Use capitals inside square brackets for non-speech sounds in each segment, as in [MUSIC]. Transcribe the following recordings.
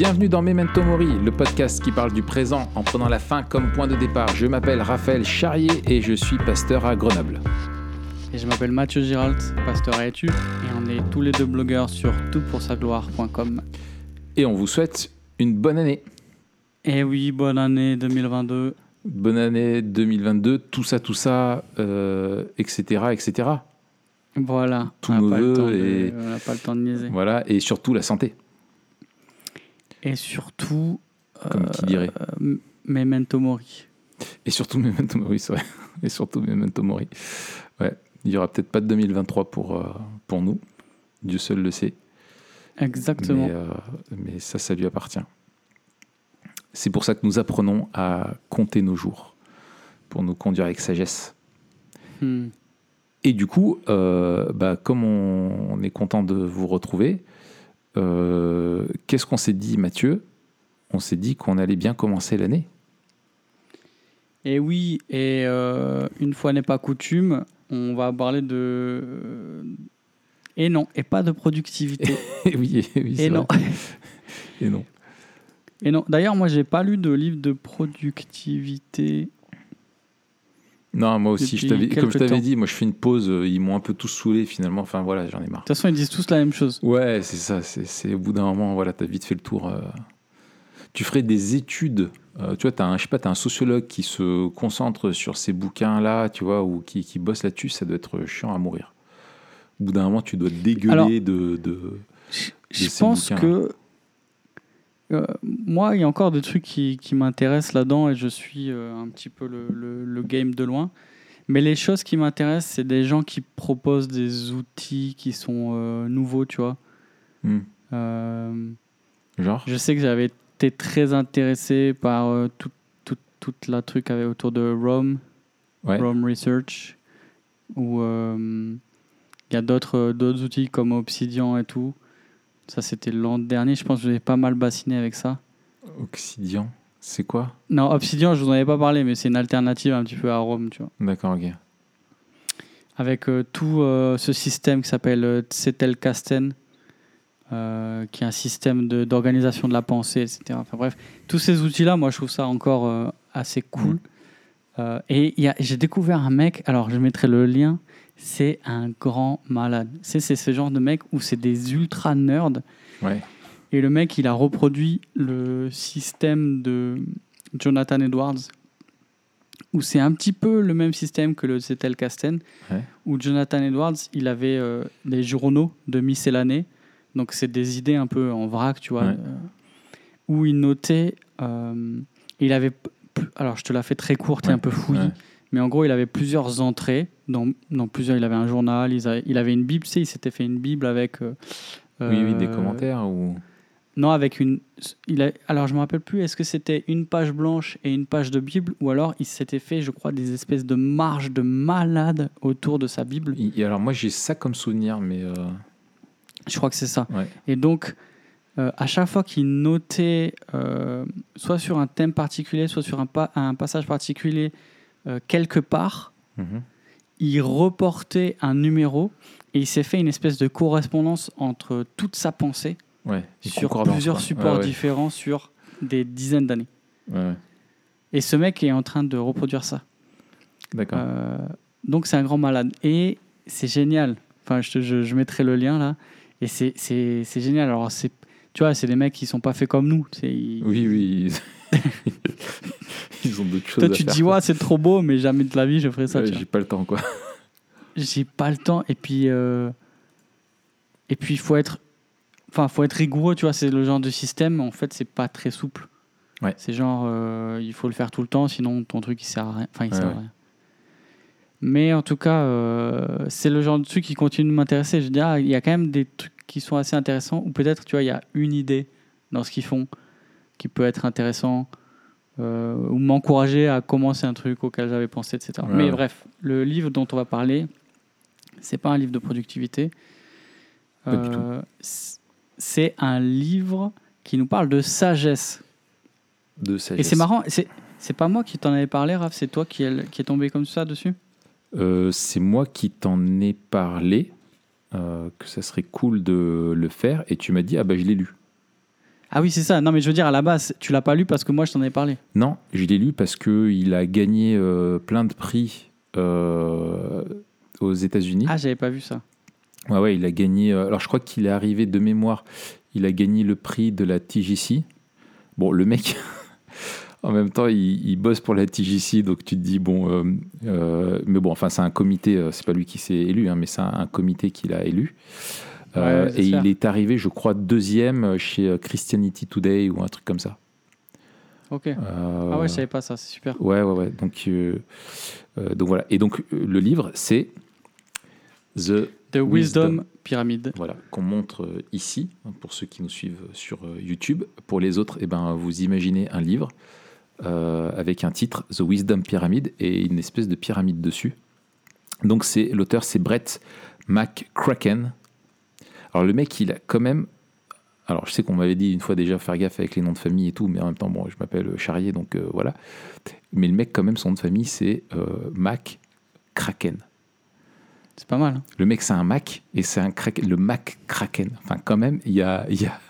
Bienvenue dans Memento Mori, le podcast qui parle du présent en prenant la fin comme point de départ. Je m'appelle Raphaël Charrier et je suis pasteur à Grenoble. Et je m'appelle Mathieu Giralt, pasteur à Etu, et on est tous les deux blogueurs sur toutpoursagloire.com. Et on vous souhaite une bonne année. Et oui, bonne année 2022. Bonne année 2022, tout ça, tout ça, euh, etc., etc. Voilà. Tous on n'a nos pas le vœux temps de- et- On n'a pas le temps de niaiser. Voilà, et surtout la santé, Et surtout, comme qui dirait. euh, Memento Mori. Et surtout Memento Mori, c'est vrai. [LAUGHS] Et surtout Memento Mori. Ouais, il y aura peut-être pas de 2023 pour, euh, pour nous. Dieu seul le sait. Exactement. Mais, euh, mais ça, ça lui appartient. C'est pour ça que nous apprenons à compter nos jours, pour nous conduire avec sagesse. Hmm. Et du coup, euh, bah, comme on, on est content de vous retrouver, euh, qu'est-ce qu'on s'est dit, Mathieu? On s'est dit qu'on allait bien commencer l'année. Et oui, et euh, une fois n'est pas coutume, on va parler de. Et non, et pas de productivité. [LAUGHS] Et oui, et oui, c'est et non. vrai. [LAUGHS] Et non. Et non. D'ailleurs, moi, j'ai pas lu de livre de productivité. Non, moi aussi, je comme je t'avais dit, moi je fais une pause, euh, ils m'ont un peu tous saoulé finalement. Enfin voilà, j'en ai marre. De toute façon, ils disent tous la même chose. Ouais, c'est ça. C'est au bout d'un moment, voilà, t'as vite fait le tour. euh. Tu ferais des études. euh, tu vois, t'as un, je sais pas, t'as un sociologue qui se concentre sur ces bouquins-là, tu vois, ou qui, qui bosse là-dessus, ça doit être chiant à mourir. Au bout d'un moment, tu dois dégueuler Alors, de, de- Je, De je ces pense que euh, moi, il y a encore des trucs qui, qui m'intéressent là-dedans et je suis euh, un petit peu le, le- le game de loin. Mais les choses qui m'intéressent, c'est des gens qui proposent des outils qui sont euh, nouveaux, tu vois. Hmm. Genre? je sais que j'avais été très intéressé par euh, tout, tout- toute la truc avec, autour de Rome, Ouais. Rome Research, où il y a d'autres outils comme Obsidian et tout. Ça, c'était l'an dernier. Je pense que j'ai pas mal bassiné avec ça. Obsidian, c'est quoi? Non, Obsidian, je vous en avais pas parlé, mais c'est une alternative un petit peu à Rome, tu vois. D'accord, ok. Avec euh, tout euh, ce système qui s'appelle euh, Zettelkasten, euh, qui est un système de- d'organisation de, la pensée, etc. Enfin bref, tous ces outils-là, moi, je trouve ça encore assez cool. Mhm. Euh, et j'ai découvert un mec, alors je mettrai le lien, c'est un grand malade. C'est ce genre de mec où c'est des ultra nerds. Ouais. Et le mec, il a reproduit le système de Jonathan Edwards, où c'est un petit peu le même système que le Zettelkasten, Ouais. où Jonathan Edwards, il avait euh, des journaux de miscellanée, donc c'est des idées un peu en vrac, tu vois, Ouais. euh, où il notait, il avait, alors je te la fais très courte et un peu fouillis, Ouais. mais en gros, il avait plusieurs entrées, dans, dans plusieurs, il avait un journal, il avait, il avait une Bible, tu sais, il s'était fait une Bible avec... euh, Oui, oui, des euh, commentaires ou. non, avec une. Il a, alors, je me rappelle plus, est-ce que c'était une page blanche et une page de Bible Ou alors, il s'était fait, je crois, des espèces de marges de malade autour de sa Bible? Alors moi j'ai ça comme souvenir, mais euh, Je crois que c'est ça. ouais. Et donc, euh, à chaque fois qu'il notait, euh, soit sur un thème particulier, soit sur un, pa- un passage particulier, euh, quelque part, Mhm. il reportait un numéro et il s'est fait une espèce de correspondance entre toute sa pensée Ouais. sur plusieurs quoi. supports Ouais, ouais. différents sur des dizaines d'années. Et ce mec est en train de reproduire ça. D'accord. Donc c'est un grand malade. Et c'est génial. Enfin, je, je, je mettrai le lien là. Et c'est génial. Alors, c'est- tu vois, c'est des mecs qui sont pas faits comme nous. Ils- Oui, oui. [LAUGHS] Ils ont d'autres choses Toi, à tu te dis, ouais, c'est trop beau, mais jamais de la vie, je ferai ça. Ouais. J'ai pas le temps, quoi. [LAUGHS] J'ai pas le temps. Et puis, euh, et puis, il faut être, enfin, faut être rigoureux. Tu vois, c'est le genre de système. En fait, c'est pas très souple. Ouais. C'est genre, euh, il faut le faire tout le temps, sinon ton truc il sert à rien. Enfin, il Ouais, sert à rien. Mais en tout cas, euh, c'est le genre de truc qui continue de m'intéresser. Je dis, ah, il y a quand même des trucs qui sont assez intéressants. Ou peut-être, tu vois, il y a une idée dans ce qu'ils font qui peut être intéressant. euh, ou m'encourager à commencer un truc auquel j'avais pensé, etc. Ouais, Mais bref, le livre dont on va parler, c'est pas un livre de productivité. Euh, c'est un livre qui nous parle de sagesse. De sagesse. Et c'est marrant, c'est c'est pas moi qui t'en avais parlé, Raph, c'est toi qui est, qui est tombé comme ça dessus? Euh, c'est moi qui t'en ai parlé, euh, que ça serait cool de le faire, et tu m'as dit, ah bah je l'ai lu. Ah oui, c'est ça. Non, mais je veux dire, à la base, tu l'as pas lu parce que moi, je t'en ai parlé. Non, je l'ai lu parce qu'il a gagné euh, plein de prix euh, aux États-Unis. Ah, j'avais pas vu ça. Ouais, ouais, il a gagné. alors, je crois qu'il est arrivé de mémoire. Il a gagné le prix de la TGC. Bon, le mec, [LAUGHS] en même temps, il, il bosse pour la TGC, donc tu te dis, bon. euh, euh, mais bon, enfin, c'est un comité, euh, c'est pas lui qui s'est élu, hein, mais c'est un, un comité qui l'a élu. Euh, Ouais, et il est arrivé, je crois, deuxième chez Christianity Today ou un truc comme ça. Ok. Ah ouais, je savais pas ça, c'est super. Ouais, ouais, ouais. Donc, donc voilà. Et donc, le livre, c'est The The Wisdom, Wisdom. Pyramide. voilà, qu'on montre ici, hein, pour ceux qui nous suivent sur YouTube. Pour les autres, eh ben, vous imaginez un livre euh, avec un titre, The Wisdom Pyramid, et une espèce de pyramide dessus. Donc c'est l'auteur, c'est Brett McCracken. Alors le mec, il a quand même... Alors je sais qu'on m'avait dit une fois déjà faire gaffe avec les noms de famille et tout, mais en même temps, bon, je m'appelle Charrier, donc euh, voilà. Mais le mec, quand même, son nom de famille, c'est euh, McCracken. C'est pas mal. hein. Le mec, c'est un Mac et c'est un Kraken, le Mac Kraken. Enfin, quand même, il y a. il y a-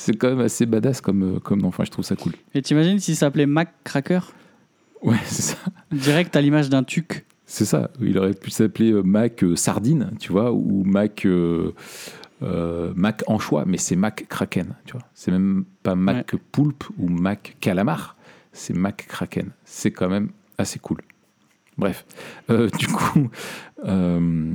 c'est quand même assez badass comme, euh, comme nom. Enfin, je trouve ça cool. Et t'imagines s'il s'appelait Mac Cracker? Ouais, c'est ça. Direct à l'image d'un tuc. C'est ça. Il aurait pu s'appeler euh, Mac euh, Sardine, tu vois, ou Mac. euh, euh, Mac Anchois, mais c'est Mac Kraken, tu vois. C'est même pas Mac Poulpe ou Mac Calamar, c'est Mac Kraken. C'est quand même assez cool. Bref, Euh, du coup, euh,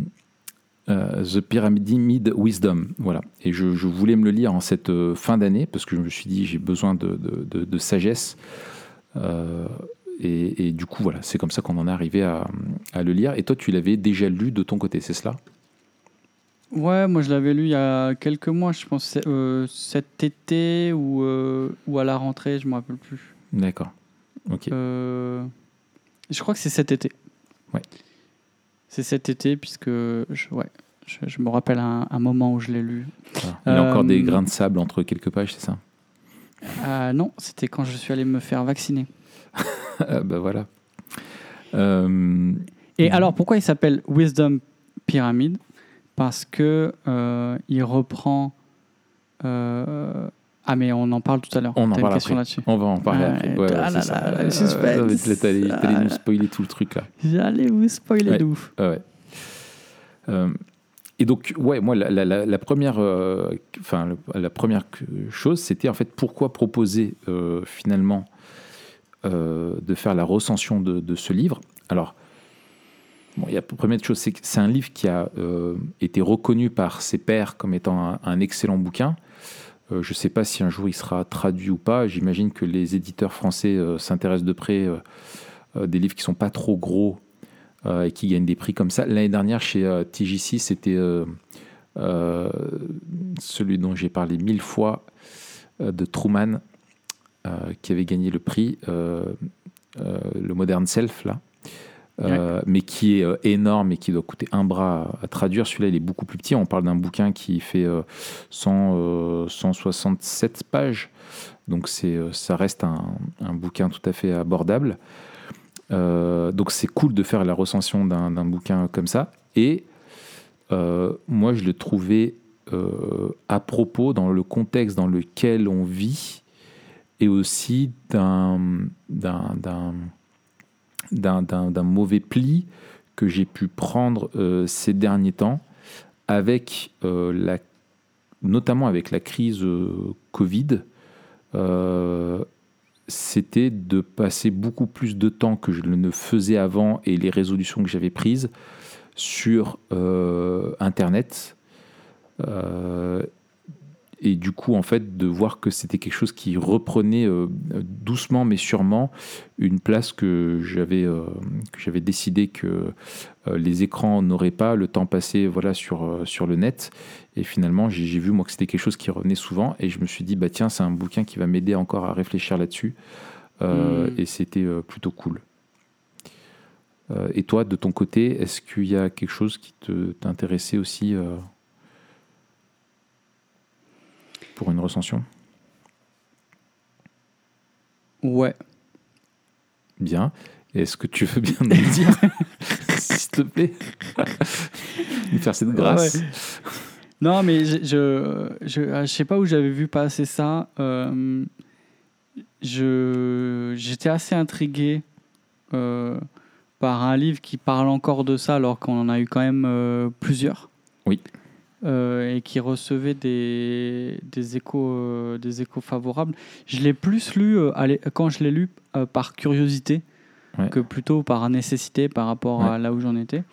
euh, The Pyramid Wisdom, voilà. Et je, je voulais me le lire en cette euh, fin d'année parce que je me suis dit j'ai besoin de, de- de- de sagesse. Euh, et, et du coup, voilà, c'est comme ça qu'on en est arrivé à, à le lire. Et toi, tu l'avais déjà lu de ton côté, c'est cela? Ouais, moi je l'avais lu il y a quelques mois, je pense euh, cet été ou, ou à la rentrée, je me rappelle plus. D'accord. Ok. Je crois que c'est cet été. Ouais. C'est cet été, puisque je, ouais, je, je me rappelle un, un moment où je l'ai lu. Voilà. Il y a encore Euh, des grains de sable entre quelques pages, c'est ça Ah non, c'était quand je suis allé me faire vacciner. [LAUGHS] Ah, Bah voilà. Euh, Et Mhm. alors, pourquoi il s'appelle Wisdom Pyramid? Parce que euh, il reprend. Euh, ah, mais on en parle tout à l'heure. On en parle après. on va en parler après. Ouais, ah ouais, là c'est ça. là, Euh, suspense. là, T'allais Ah nous là. spoiler tout le truc là. J'allais vous spoiler Ouais. de ouf. Ah ouais. Euh, et donc, ouais, moi, la, la- la- la première, euh, enfin, la première que- chose, c'était en fait pourquoi proposer euh, finalement euh, de faire la recension de, de ce livre. Alors, bon, il y a la première chose, c'est que c'est un livre qui a euh, été reconnu par ses pairs comme étant un, un excellent bouquin. Euh, je ne sais pas si un jour il sera traduit ou pas. J'imagine que les éditeurs français euh, s'intéressent de près euh, euh, des livres qui sont pas trop gros et qui gagnent des prix comme ça. L'année dernière, chez TJC, c'était celui dont j'ai parlé mille fois de Truman, qui avait gagné le prix, le Modern Self, là. Euh, mais qui est euh, énorme et qui doit coûter un bras à, à traduire. Celui-là, il est beaucoup plus petit. On parle d'un bouquin qui fait euh, 100, euh, 167 pages. Donc, ça reste un, un bouquin tout à fait abordable. Euh, donc c'est cool de faire la recension d'un d'un bouquin comme ça. Et euh, moi, je le trouvais euh, à propos dans le contexte dans lequel on vit et aussi d'un d'un- mauvais pli que j'ai pu prendre euh, ces derniers temps avec euh, la notamment avec la crise euh, Covid c'était de passer beaucoup plus de temps que je ne faisais avant et les résolutions que j'avais prises sur Internet. Et du coup, en fait, de voir que c'était quelque chose qui reprenait euh, doucement mais sûrement une place que j'avais euh, que j'avais décidé que euh, les écrans n'auraient pas, le temps passé voilà, sur, sur le net. Et finalement, j'ai vu moi que c'était quelque chose qui revenait souvent et je me suis dit, bah tiens, c'est un bouquin qui va m'aider encore à réfléchir là-dessus. Euh, Mm. Et c'était plutôt cool. Et toi, de ton côté, est-ce qu'il y a quelque chose qui te- t'intéressait aussi euh, pour une recension Ouais. Bien. Est-ce que tu veux bien nous le dire [LAUGHS] S'il te plaît? Nous faire cette grâce. Non, mais je, je, je, je sais pas où j'avais vu passer ça. Euh, je, j'étais assez intrigué euh, par un livre qui parle encore de ça, alors qu'on en a eu quand même euh, plusieurs. Oui. Euh, et qui recevait des, des, échos, euh, des échos favorables. Je l'ai plus lu euh, allez, quand je l'ai lu par curiosité Ouais. que plutôt par nécessité par rapport à là où j'en étais.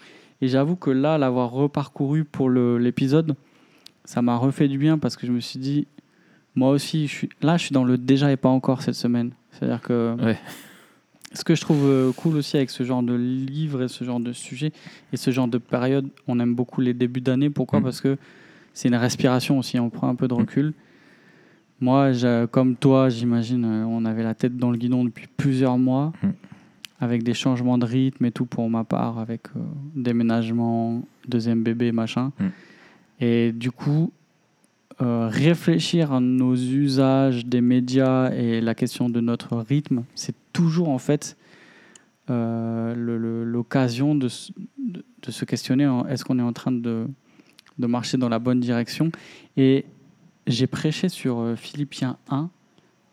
Et j'avoue que là, l'avoir reparcouru pour l'épisode, ça m'a refait du bien parce que je me suis dit, moi aussi, je suis, là, je suis dans le déjà et pas encore cette semaine. C'est-à-dire que Ouais. Ce que je trouve euh, cool aussi avec ce genre de livre et ce genre de sujet et ce genre de période, on aime beaucoup les débuts d'année. Pourquoi Mm. Parce que c'est une respiration aussi, on prend un peu de Mm. recul. Moi, comme toi, j'imagine, euh, on avait la tête dans le guidon depuis plusieurs mois, Mm. avec des changements de rythme et tout pour ma part, avec euh, déménagement, deuxième bébé, machin. Et du coup, euh, réfléchir à nos usages des médias et la question de notre rythme, c'est toujours en fait euh, l'occasion de, s- de, de se questionner est-ce qu'on est en train de, de marcher dans la bonne direction Et j'ai prêché sur euh, Philippiens 1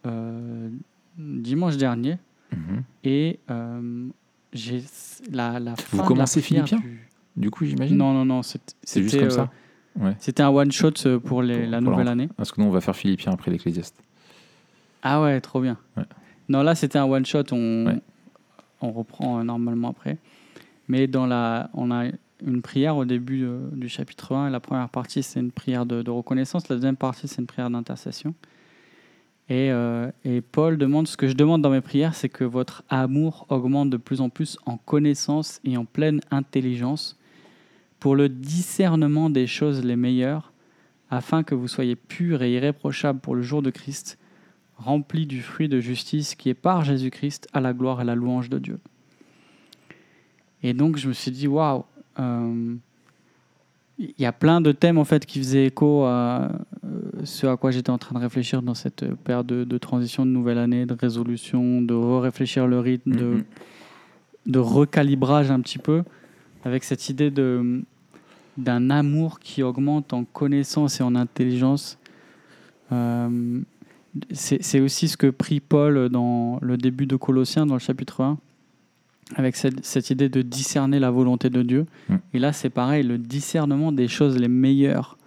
euh, dimanche dernier Mhm. et euh, j'ai la, la fin de la commencez Philippiens du- Du coup, j'imagine? Non, non, non, c'est- juste comme ça Ouais. C'était un one shot pour les- Pour- la nouvelle année. Parce que nous, on va faire Philippiens après l'Ecclésiaste. Ah ouais, trop bien. Ouais. Non, là, c'était un one shot. On, Ouais. on reprend euh, normalement après. Mais dans la, on a une prière au début du chapitre 1. Et la première partie, c'est une prière de, de reconnaissance. La deuxième partie, c'est une prière d'intercession. Et, euh, et Paul demande ce que je demande dans mes prières, c'est que votre amour augmente de plus en plus en connaissance et en pleine intelligence pour le discernement des choses les meilleures, afin que vous soyez purs et irréprochables pour le jour de Christ, remplis du fruit de justice qui est par Jésus-Christ à la gloire et la louange de Dieu. Et donc je me suis dit, waouh, euh, il y a plein de thèmes en fait qui faisaient écho à euh, ce à quoi j'étais en train de réfléchir dans cette période de, de transition de nouvelle année, de résolution, de réfléchir le rythme, de, Mhm. de recalibrage un petit peu, avec cette idée de d'un amour qui augmente en connaissance et en intelligence. Euh, c'est aussi ce que prie Paul dans le début de Colossiens, dans le chapitre 1, avec cette, cette idée de discerner la volonté de Dieu. Mm. Et là, c'est pareil, le discernement des choses les meilleures.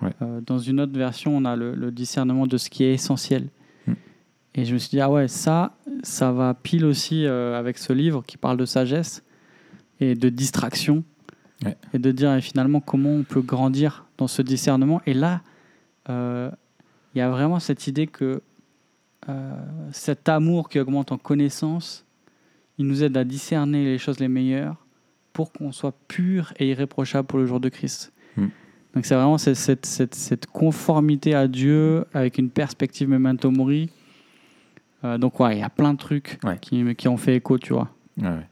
Ouais. Euh, dans une autre version, on a le, le discernement de ce qui est essentiel. Mm. Et je me suis dit, ah ouais, ça, ça va pile aussi euh, avec ce livre qui parle de sagesse et de distraction. Ouais. Et de dire et finalement comment on peut grandir dans ce discernement. Et là, euh, il y a vraiment cette idée que euh, cet amour qui augmente en connaissance, il nous aide à discerner les choses les meilleures pour qu'on soit pur et irréprochable pour le jour de Christ. Mm. Donc c'est vraiment cette, cette, cette, cette conformité à Dieu avec une perspective memento mori. Euh, donc ouais, il y a plein de trucs Ouais. qui, qui ont fait écho, tu vois. Ouais, ouais.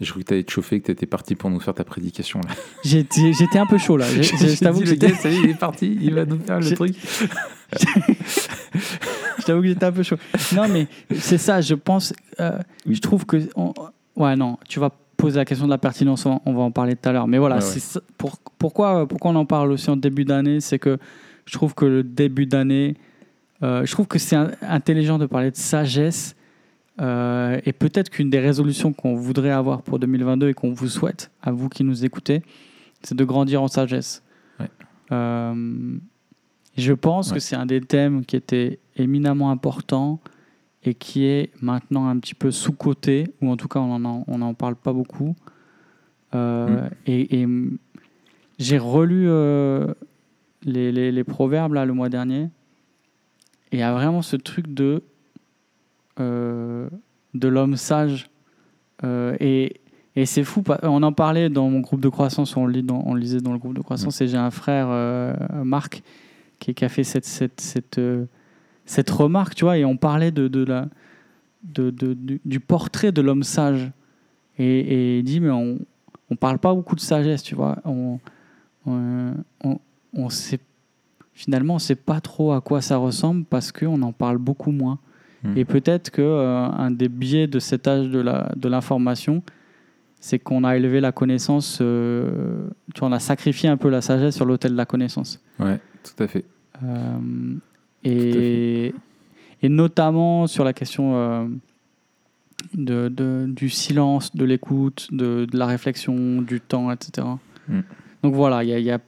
Je crois que tu allais te chauffer, que tu étais parti pour nous faire ta prédication. J'étais un peu chaud là. Je [LAUGHS] t'avoue que le j'étais gars, ça y est, il est parti, il va nous faire le truc. [LAUGHS] [LAUGHS] je t'avoue que j'étais un peu chaud. Non mais c'est ça, je pense, euh, je trouve que... on- ouais non, tu vas poser la question de la pertinence, on, va en parler tout à l'heure. Mais voilà, Ouais, c'est ouais. ça- pour, pourquoi, pourquoi on en parle aussi en début d'année C'est que je trouve que le début d'année, euh, je trouve que c'est intelligent de parler de sagesse. euh, et peut-être qu'une des résolutions qu'on voudrait avoir pour 2022 et qu'on vous souhaite, à vous qui nous écoutez, c'est de grandir en sagesse. Ouais. Euh, je pense Ouais. que c'est un des thèmes qui était éminemment important et qui est maintenant un petit peu sous-coté, ou en tout cas on n'en on en parle pas beaucoup. Euh, Et, et, mm, j'ai relu euh, les, les- les proverbes là, le mois dernier, et il y a vraiment ce truc de, euh, de l'homme sage. Et et c'est fou, on en parlait dans mon groupe de croissance, on, lit dans- on lisait dans le groupe de croissance, et j'ai un frère, Marc, qui, qui a fait cette, cette, cette, euh, cette remarque, tu vois, et on parlait de, de la, de, de- du, du portrait de l'homme sage. Et, et il dit, mais on ne parle pas beaucoup de sagesse, tu vois. On, on, on, on sait, finalement, on ne sait pas trop à quoi ça ressemble parce qu'on en parle beaucoup moins. Mm. Et peut-être que euh, un des biais de cet âge de l'information, c'est qu'on a élevé la connaissance, euh, tu vois, on a sacrifié un peu la sagesse sur l'autel de la connaissance. Ouais, tout à fait. Euh, et, et notamment sur la question euh, de, de- du silence, de l'écoute, de, de la réflexion, du temps, etc. Mm. Donc voilà, il y a, y, a,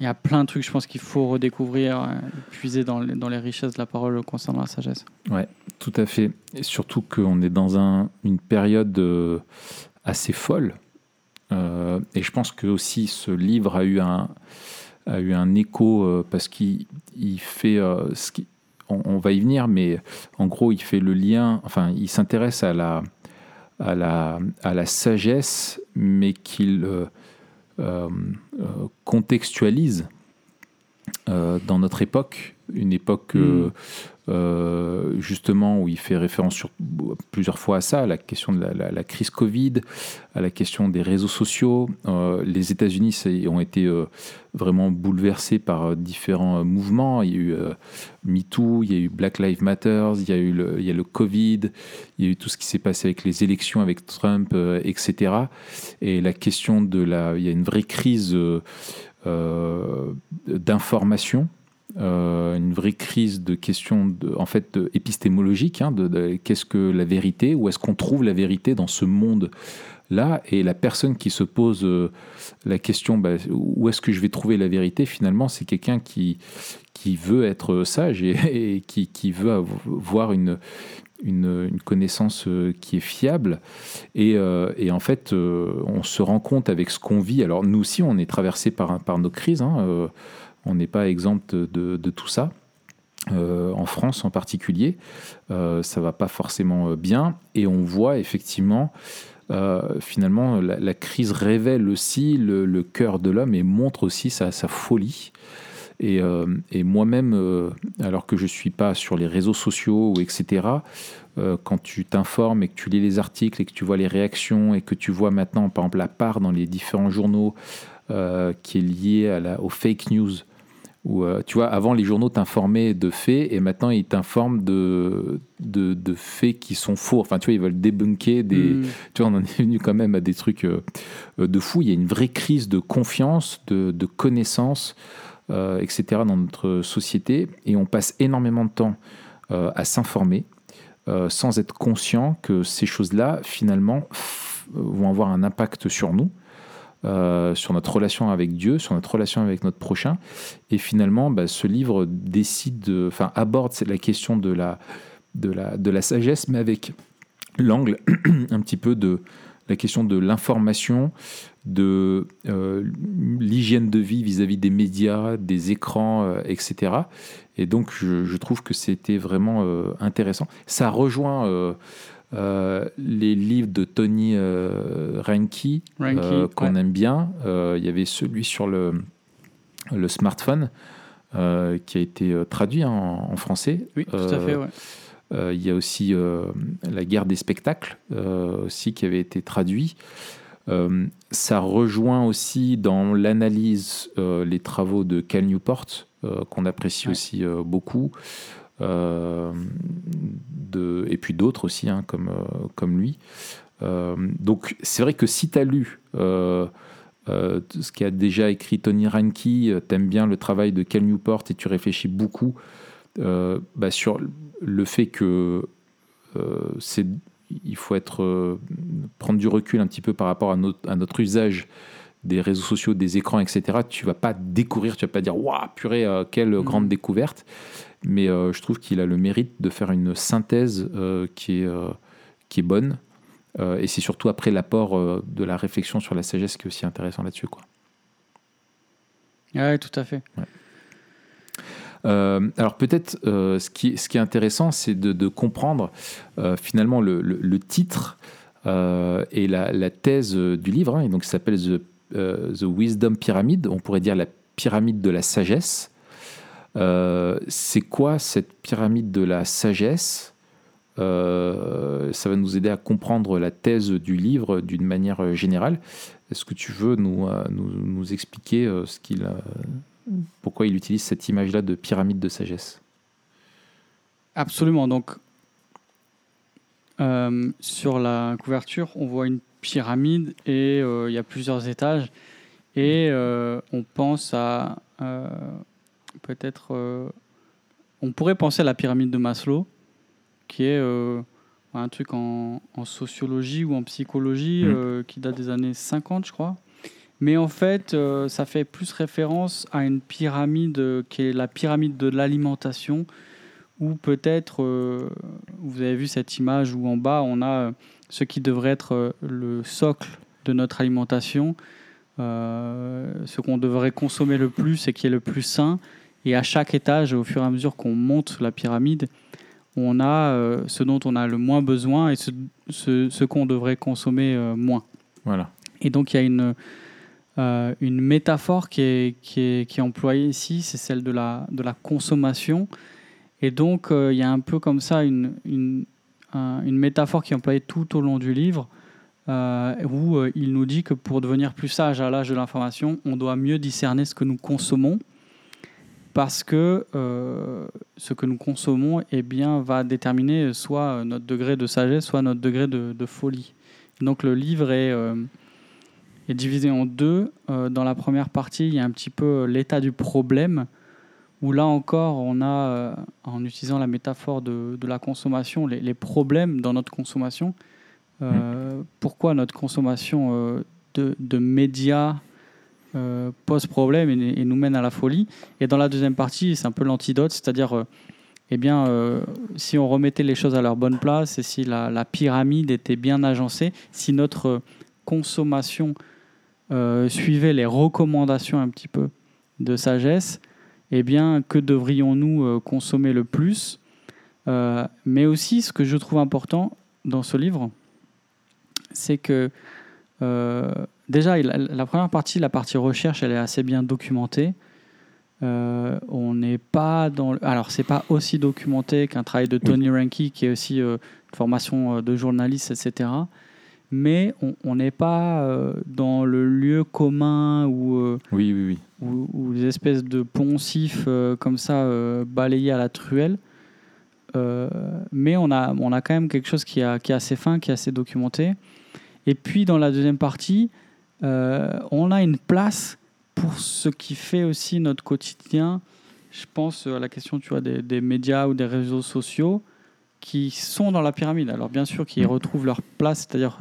y a plein de trucs, je pense qu'il faut redécouvrir, euh, puiser dans les, dans les richesses de la parole concernant la sagesse. Tout à fait. Et surtout qu'on est dans un, une période assez folle. Euh, et je pense que aussi ce livre a eu un, a eu un écho euh, parce qu'il il fait euh, ce qui, on, on va y venir, mais en gros, il fait le lien, enfin, il s'intéresse à la, à, la, à la sagesse, mais qu'il euh, contextualise euh, dans notre époque, une époque euh, euh, justement où il fait référence plusieurs fois à ça, à la question de la, crise Covid, à la question des réseaux sociaux. Euh, les États-Unis ont été euh, vraiment bouleversés par différents mouvements. Il y a eu MeToo, il y a eu Black Lives Matter, il y a eu le, Covid, il y a eu tout ce qui s'est passé avec les élections, avec Trump, etc. Et la question de la, il y a une vraie crise d'information. Euh, une vraie crise de questions de, en fait épistémologiques hein, de, qu'est-ce que la vérité où est-ce qu'on trouve la vérité dans ce monde là et la personne qui se pose euh, la question bah, où est-ce que je vais trouver la vérité finalement c'est quelqu'un qui qui veut être sage et, [LAUGHS] qui, qui veut avoir une une, une connaissance euh, qui est fiable. Et, et en fait on se rend compte avec ce qu'on vit. Alors nous aussi on est traversé par, par nos crises hein, on n'est pas exempt de, tout ça. Euh, en France en particulier, euh, ça va pas forcément euh, bien, et on voit effectivement, euh, finalement, la, crise révèle aussi le, cœur de l'homme et montre aussi sa, folie. Et, moi-même, alors que je suis pas sur les réseaux sociaux etc., quand tu t'informes et que tu lis les articles et que tu vois les réactions et que tu vois maintenant, par exemple, la part dans les différents journaux qui est liée aux fake news. Où, euh, tu vois, avant, les journaux t'informaient de faits et maintenant, ils t'informent de, de, de faits qui sont faux. Enfin, tu vois, ils veulent débunker des. Mm. Tu vois, on en est venu quand même à des trucs euh, euh, de fou. Il y a une vraie crise de confiance, de, de connaissance, euh, etc. dans notre société. Et on passe énormément de temps euh, à s'informer euh, sans être conscient que ces choses-là, finalement, vont avoir un impact sur nous. Euh, sur notre relation avec Dieu, sur notre relation avec notre prochain. Et finalement, bah, ce livre décide, de- enfin, aborde la question de la, de, la, de la sagesse, mais avec l'angle [CLEARS THROAT] un petit peu de la question de l'information, de euh, l'hygiène de vie vis-à-vis des médias, des écrans, euh, etc. Et donc, je, trouve que c'était vraiment intéressant. Ça rejoint euh, les livres de Tony euh, euh, qu'on ouais. aime bien. Euh, Il y avait celui sur le, le smartphone qui a été traduit hein, en, en français. Oui, tout à fait, ouais. il y a aussi La guerre des spectacles, aussi qui avait été traduit. Ça rejoint aussi dans l'analyse les travaux de Cal Newport, qu'on apprécie Ouais. aussi beaucoup, de, et puis d'autres aussi, hein, comme, euh, comme lui. Euh, donc c'est vrai que si tu as lu euh, euh, ce qu'a déjà écrit Tony Reinke, euh, t'aimes bien le travail de Cal Newport et tu réfléchis beaucoup euh, bah, sur le fait que euh, c'est il faut être euh, prendre du recul un petit peu par rapport à notre, à notre usage des réseaux sociaux, des écrans, etc. Tu vas pas découvrir, tu vas pas dire waouh purée euh, quelle Mhm. grande découverte. Mais euh, je trouve qu'il a le mérite de faire une synthèse euh, qui est euh, qui est bonne. Et c'est surtout après l'apport de la réflexion sur la sagesse qui est aussi intéressant là-dessus. Quoi. Ouais, tout à fait. Euh, alors peut-être euh, ce, qui, ce qui est intéressant, c'est de, de comprendre euh, finalement le, le- le titre et la, la thèse du livre. hein, et donc, s'appelle The, The Wisdom Pyramid. On pourrait dire la pyramide de la sagesse. Euh, c'est quoi cette pyramide de la sagesse? Euh, Ça va nous aider à comprendre la thèse du livre d'une manière euh, générale. Est-ce que tu veux nous, nous, expliquer ce qu'il pourquoi il utilise cette image-là de pyramide de sagesse? Absolument. Donc, sur la couverture, on voit une pyramide et il y a plusieurs étages. Et on pense à peut-être. euh, on pourrait penser à la pyramide de Maslow, qui est euh, un truc en, en sociologie ou en psychologie Mhm. euh, qui date des années 50, je crois. Mais en fait, ça fait plus référence à une pyramide qui est la pyramide de l'alimentation, où peut-être, euh, vous avez vu cette image où en bas, on a euh, ce qui devrait être euh, le socle de notre alimentation, ce qu'on devrait consommer le plus et qui est le plus sain. Et à chaque étage, au fur et à mesure qu'on monte la pyramide, on a euh, ce dont on a le moins besoin et ce, ce- ce qu'on devrait consommer euh, moins. Voilà. Et donc il y a une, euh, une métaphore qui est, qui, est, qui est employée ici, c'est celle de la, de la consommation. Et donc il y a un peu comme ça une, une, un- une métaphore qui est employée tout au long du livre, où il nous dit que pour devenir plus sage à l'âge de l'information, on doit mieux discerner ce que nous consommons. Parce que euh, ce que nous consommons eh bien, va déterminer soit notre degré de sagesse, soit notre degré de, de folie. Donc le livre est, euh, est divisé en deux. Euh, dans la première partie, il y a un petit peu l'état du problème, où là encore, on a, en utilisant la métaphore de, de la consommation, les, les problèmes dans notre consommation. Euh, Pourquoi notre consommation de, de médias euh, pose problème et, nous mène à la folie. Et dans la deuxième partie, c'est un peu l'antidote, c'est-à-dire, euh, eh bien, euh, si on remettait les choses à leur bonne place et si la, la pyramide était bien agencée, si notre consommation suivait les recommandations un petit peu de sagesse, eh bien, que devrions-nous consommer le plus? Mais aussi, ce que je trouve important dans ce livre, c'est que déjà, la première partie, la partie recherche, elle est assez bien documentée. Euh, on n'est pas dans. le- Alors, c'est pas aussi documenté qu'un travail de Tony Reinke, qui est aussi euh, une formation euh, de journaliste, etc. Mais on- n'est pas euh, dans le lieu commun ou euh, Oui, oui, oui. ou, ou des espèces de poncifs comme ça balayés à la truelle. Mais on a, on a quand même quelque chose qui, a, qui est assez fin, qui est assez documenté. Et puis dans la deuxième partie, on a une place pour ce qui fait aussi notre quotidien. Je pense à la question tu vois, des, des médias ou des réseaux sociaux qui sont dans la pyramide. Alors bien sûr qu'ils Mm. retrouvent leur place, c'est-à-dire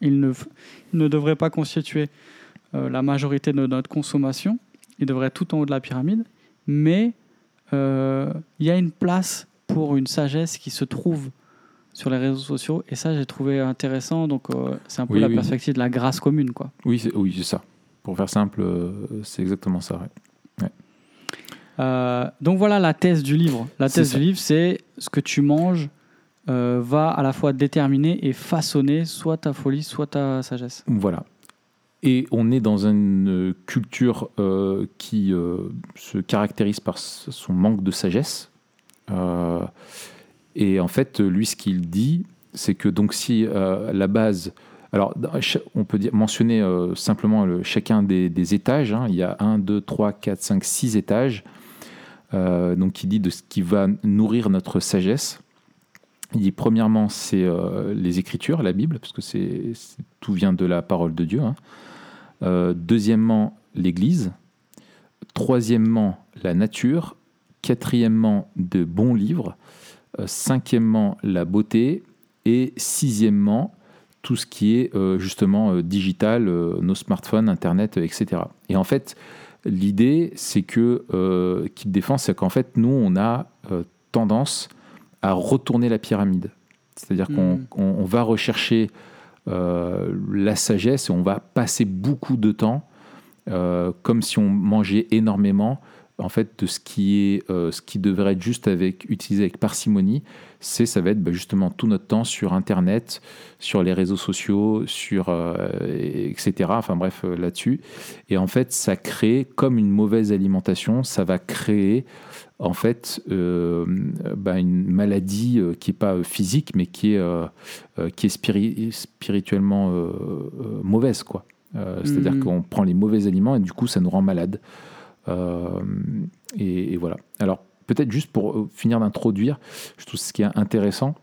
ils ne, f- ils ne devraient pas constituer euh, la majorité de notre consommation. Ils devraient être tout en haut de la pyramide. Mais euh, il y a une place pour une sagesse qui se trouve sur les réseaux sociaux. Et ça, j'ai trouvé intéressant. Donc, euh, c'est un peu Oui, la oui. perspective de la grâce commune. Quoi. Oui, c'est oui, c'est ça. Pour faire simple, euh, c'est exactement ça. ouais. Euh, donc, voilà la thèse du livre. La thèse du livre, c'est ce que tu manges va à la fois déterminer et façonner soit ta folie, soit ta sagesse. Voilà. Et on est dans une culture qui se caractérise par son manque de sagesse. Euh, et en fait, lui, ce qu'il dit, c'est que donc si euh, la base... Alors, on peut dire, mentionner euh, simplement le, chacun des, étages. hein. Il y a 1, 2, 3, 4, 5, 6 étages. Euh, donc, qui dit de ce qui va nourrir notre sagesse. Il dit, premièrement, c'est les Écritures, la Bible, parce que tout vient de la parole de Dieu. hein. Deuxièmement, l'Église. Troisièmement, la nature. Quatrièmement, de bons livres. Euh, cinquièmement, la beauté. Et sixièmement, tout ce qui est euh, justement euh, digital, nos smartphones, Internet, etc. Et en fait, l'idée, c'est que euh, c'est qu'en fait, nous, on a euh, tendance à retourner la pyramide. C'est-à-dire qu'on on- on va rechercher euh, la sagesse et on va passer beaucoup de temps comme si on mangeait énormément en fait de ce qui est euh, ce qui devrait être juste avec utilisé avec parcimonie c'est ça va être bah, justement tout notre temps sur internet sur les réseaux sociaux sur euh, etc enfin bref euh, là-dessus. Et en fait ça crée comme une mauvaise alimentation ça va créer en fait euh, bah, une maladie qui est pas physique mais qui est qui est spiri- spirituellement mauvaise quoi. C'est-à-dire Mhm. qu'on prend les mauvais aliments et du coup ça nous rend malade et, et voilà alors peut-être juste pour euh, finir d'introduire je trouve ce qui est intéressant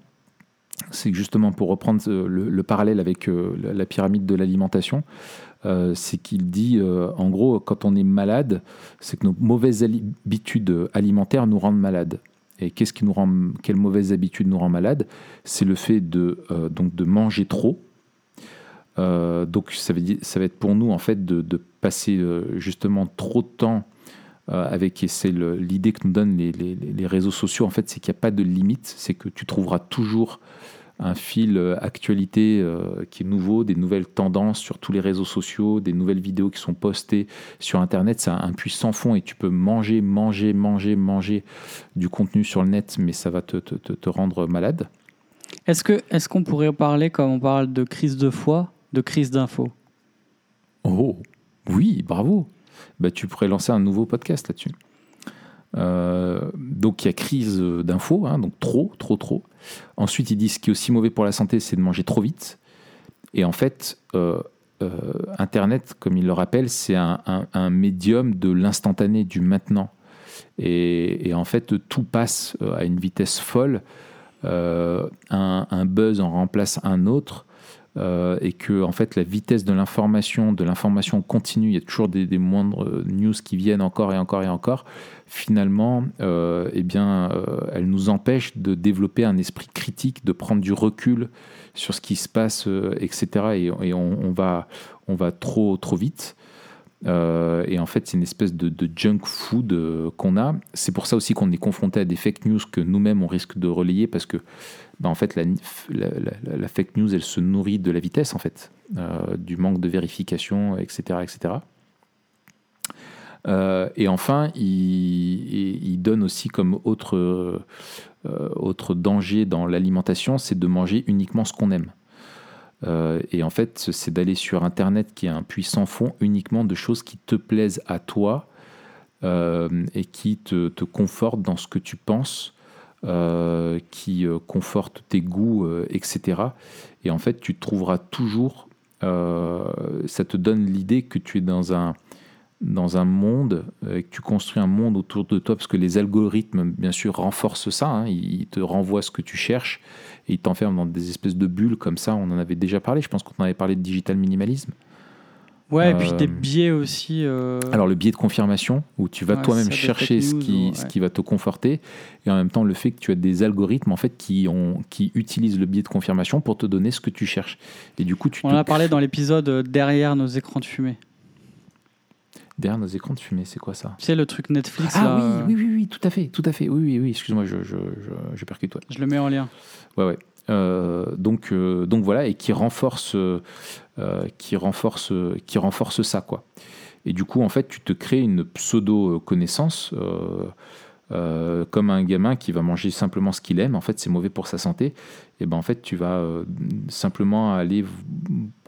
c'est que justement pour reprendre euh, le, le parallèle avec euh, la, pyramide de l'alimentation, euh, c'est qu'il dit euh, en gros quand on est malade, c'est que nos mauvaises habitudes alimentaires nous rendent malades. Et qu'est-ce qui nous rend, quelle mauvaise habitude nous rend malade C'est le fait de, euh, donc de manger trop. Euh, donc ça, va être pour nous en fait de, passer euh, justement trop de temps euh, avec et c'est l'idée que nous donnent les, les- les réseaux sociaux en fait c'est qu'il n'y a pas de limite c'est que tu trouveras toujours un fil euh, actualité euh, qui est nouveau des nouvelles tendances sur tous les réseaux sociaux des nouvelles vidéos qui sont postées sur internet. C'est un, puits sans fond et tu peux manger manger manger manger du contenu sur le net mais ça va te, te- te- rendre malade. Est-ce que est-ce qu'on pourrait parler, comme on parle de crise de foi, de crise d'info? Oh, oui, bravo. Bah, tu pourrais lancer un nouveau podcast là-dessus. Euh, donc il y a crise d'infos, hein, donc trop, trop, trop. Ensuite, ils disent ce qui est aussi mauvais pour la santé, c'est de manger trop vite. Et en fait, euh, euh, Internet, comme il le rappelle, c'est un, médium de l'instantané, du maintenant. Et, en fait, tout passe euh, à une vitesse folle. Euh, un buzz en remplace un autre. Euh, et que en fait la vitesse de l'information, de l'information continue, il y a toujours des, moindres euh, news qui viennent encore et encore et encore. Finalement, euh, eh bien, elle nous empêche de développer un esprit critique, de prendre du recul sur ce qui se passe, etc. Et, et on, on va, on va trop, trop vite. Euh, et en fait, c'est une espèce de, junk food euh, qu'on a. C'est pour ça aussi qu'on est confronté à des fake news que nous-mêmes on risque de relayer parce que, bah, en fait, la, fake news, elle se nourrit de la vitesse, en fait, euh, du manque de vérification, etc., etc. Et enfin, il, il- donne aussi comme autre, autre danger dans l'alimentation, c'est de manger uniquement ce qu'on aime. Euh, et en fait, c'est d'aller sur Internet qui est un puits sans fond uniquement de choses qui te plaisent à toi euh, et qui te, te confortent dans ce que tu penses, euh, qui confortent tes goûts, etc. Et en fait, tu trouveras toujours, ça te donne l'idée que tu es dans un, dans un monde, que tu construis un monde autour de toi, parce que les algorithmes, bien sûr, renforcent ça, hein, ils te renvoient ce que tu cherches, et ils t'enferment dans des espèces de bulles comme ça, on en avait déjà parlé, je pense qu'on en avait parlé de digital minimalisme. Ouais, et puis Euh, des biais aussi. euh, Alors le biais de confirmation, où tu vas Ouais, toi-même chercher ce qui, ce qui va te conforter, et en même temps le fait que tu as des algorithmes en fait qui, ont, qui utilisent le biais de confirmation pour te donner ce que tu cherches. Et du coup, tu on en a parlé dans l'épisode euh, derrière nos écrans de fumée. Derrière nos écrans de fumée, c'est quoi ça sais, le truc Netflix, Ah là, euh, oui, oui, oui, oui, tout à fait, tout à fait. Oui, oui, oui. Excuse-moi, je, je, je, je percute. Ouais, je le mets en lien. ouais. ouais. Euh, donc, euh, donc voilà, et qui renforce, euh, qui renforce, qui renforce ça, quoi. Et du coup, en fait, tu te crées une pseudo connaissance. euh, euh, comme un gamin qui va manger simplement ce qu'il aime, en fait, c'est mauvais pour sa santé. Et ben en fait, tu vas euh, simplement aller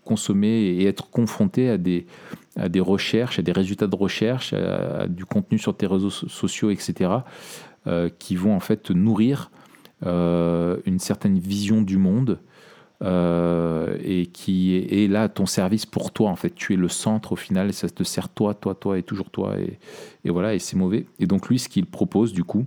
consommer et être confronté à des, à des recherches, à des résultats de recherche, à, du contenu sur tes réseaux so- sociaux, etc., euh, qui vont en fait nourrir euh, une certaine vision du monde euh, et qui est, est là à ton service pour toi. En fait, tu es le centre au final et ça te sert toi, toi, toi et toujours toi. Et, et voilà, et c'est mauvais. Et donc lui, ce qu'il propose du coup,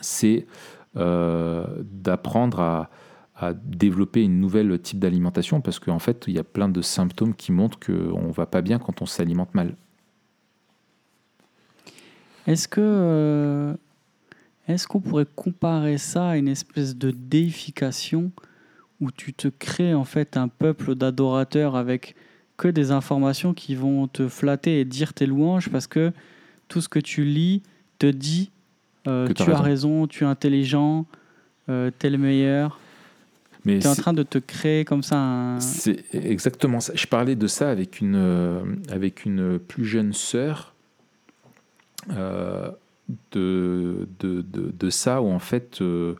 c'est d'apprendre à, à développer une nouvelle type d'alimentation parce qu'en fait, il y a plein de symptômes qui montrent qu'on va pas bien quand on s'alimente mal. Est-ce que euh, est-ce qu'on pourrait comparer ça à une espèce de déification où tu te crées en fait un peuple d'adorateurs avec que des informations qui vont te flatter et dire tes louanges parce que tout ce que tu lis te dit euh, tu as raison, tu es intelligent, euh, t'es le meilleur. Tu es en train de te créer comme ça un... C'est exactement ça. Je parlais de ça avec une, euh, avec une plus jeune sœur, euh, de, de, de, de ça, où en fait, euh,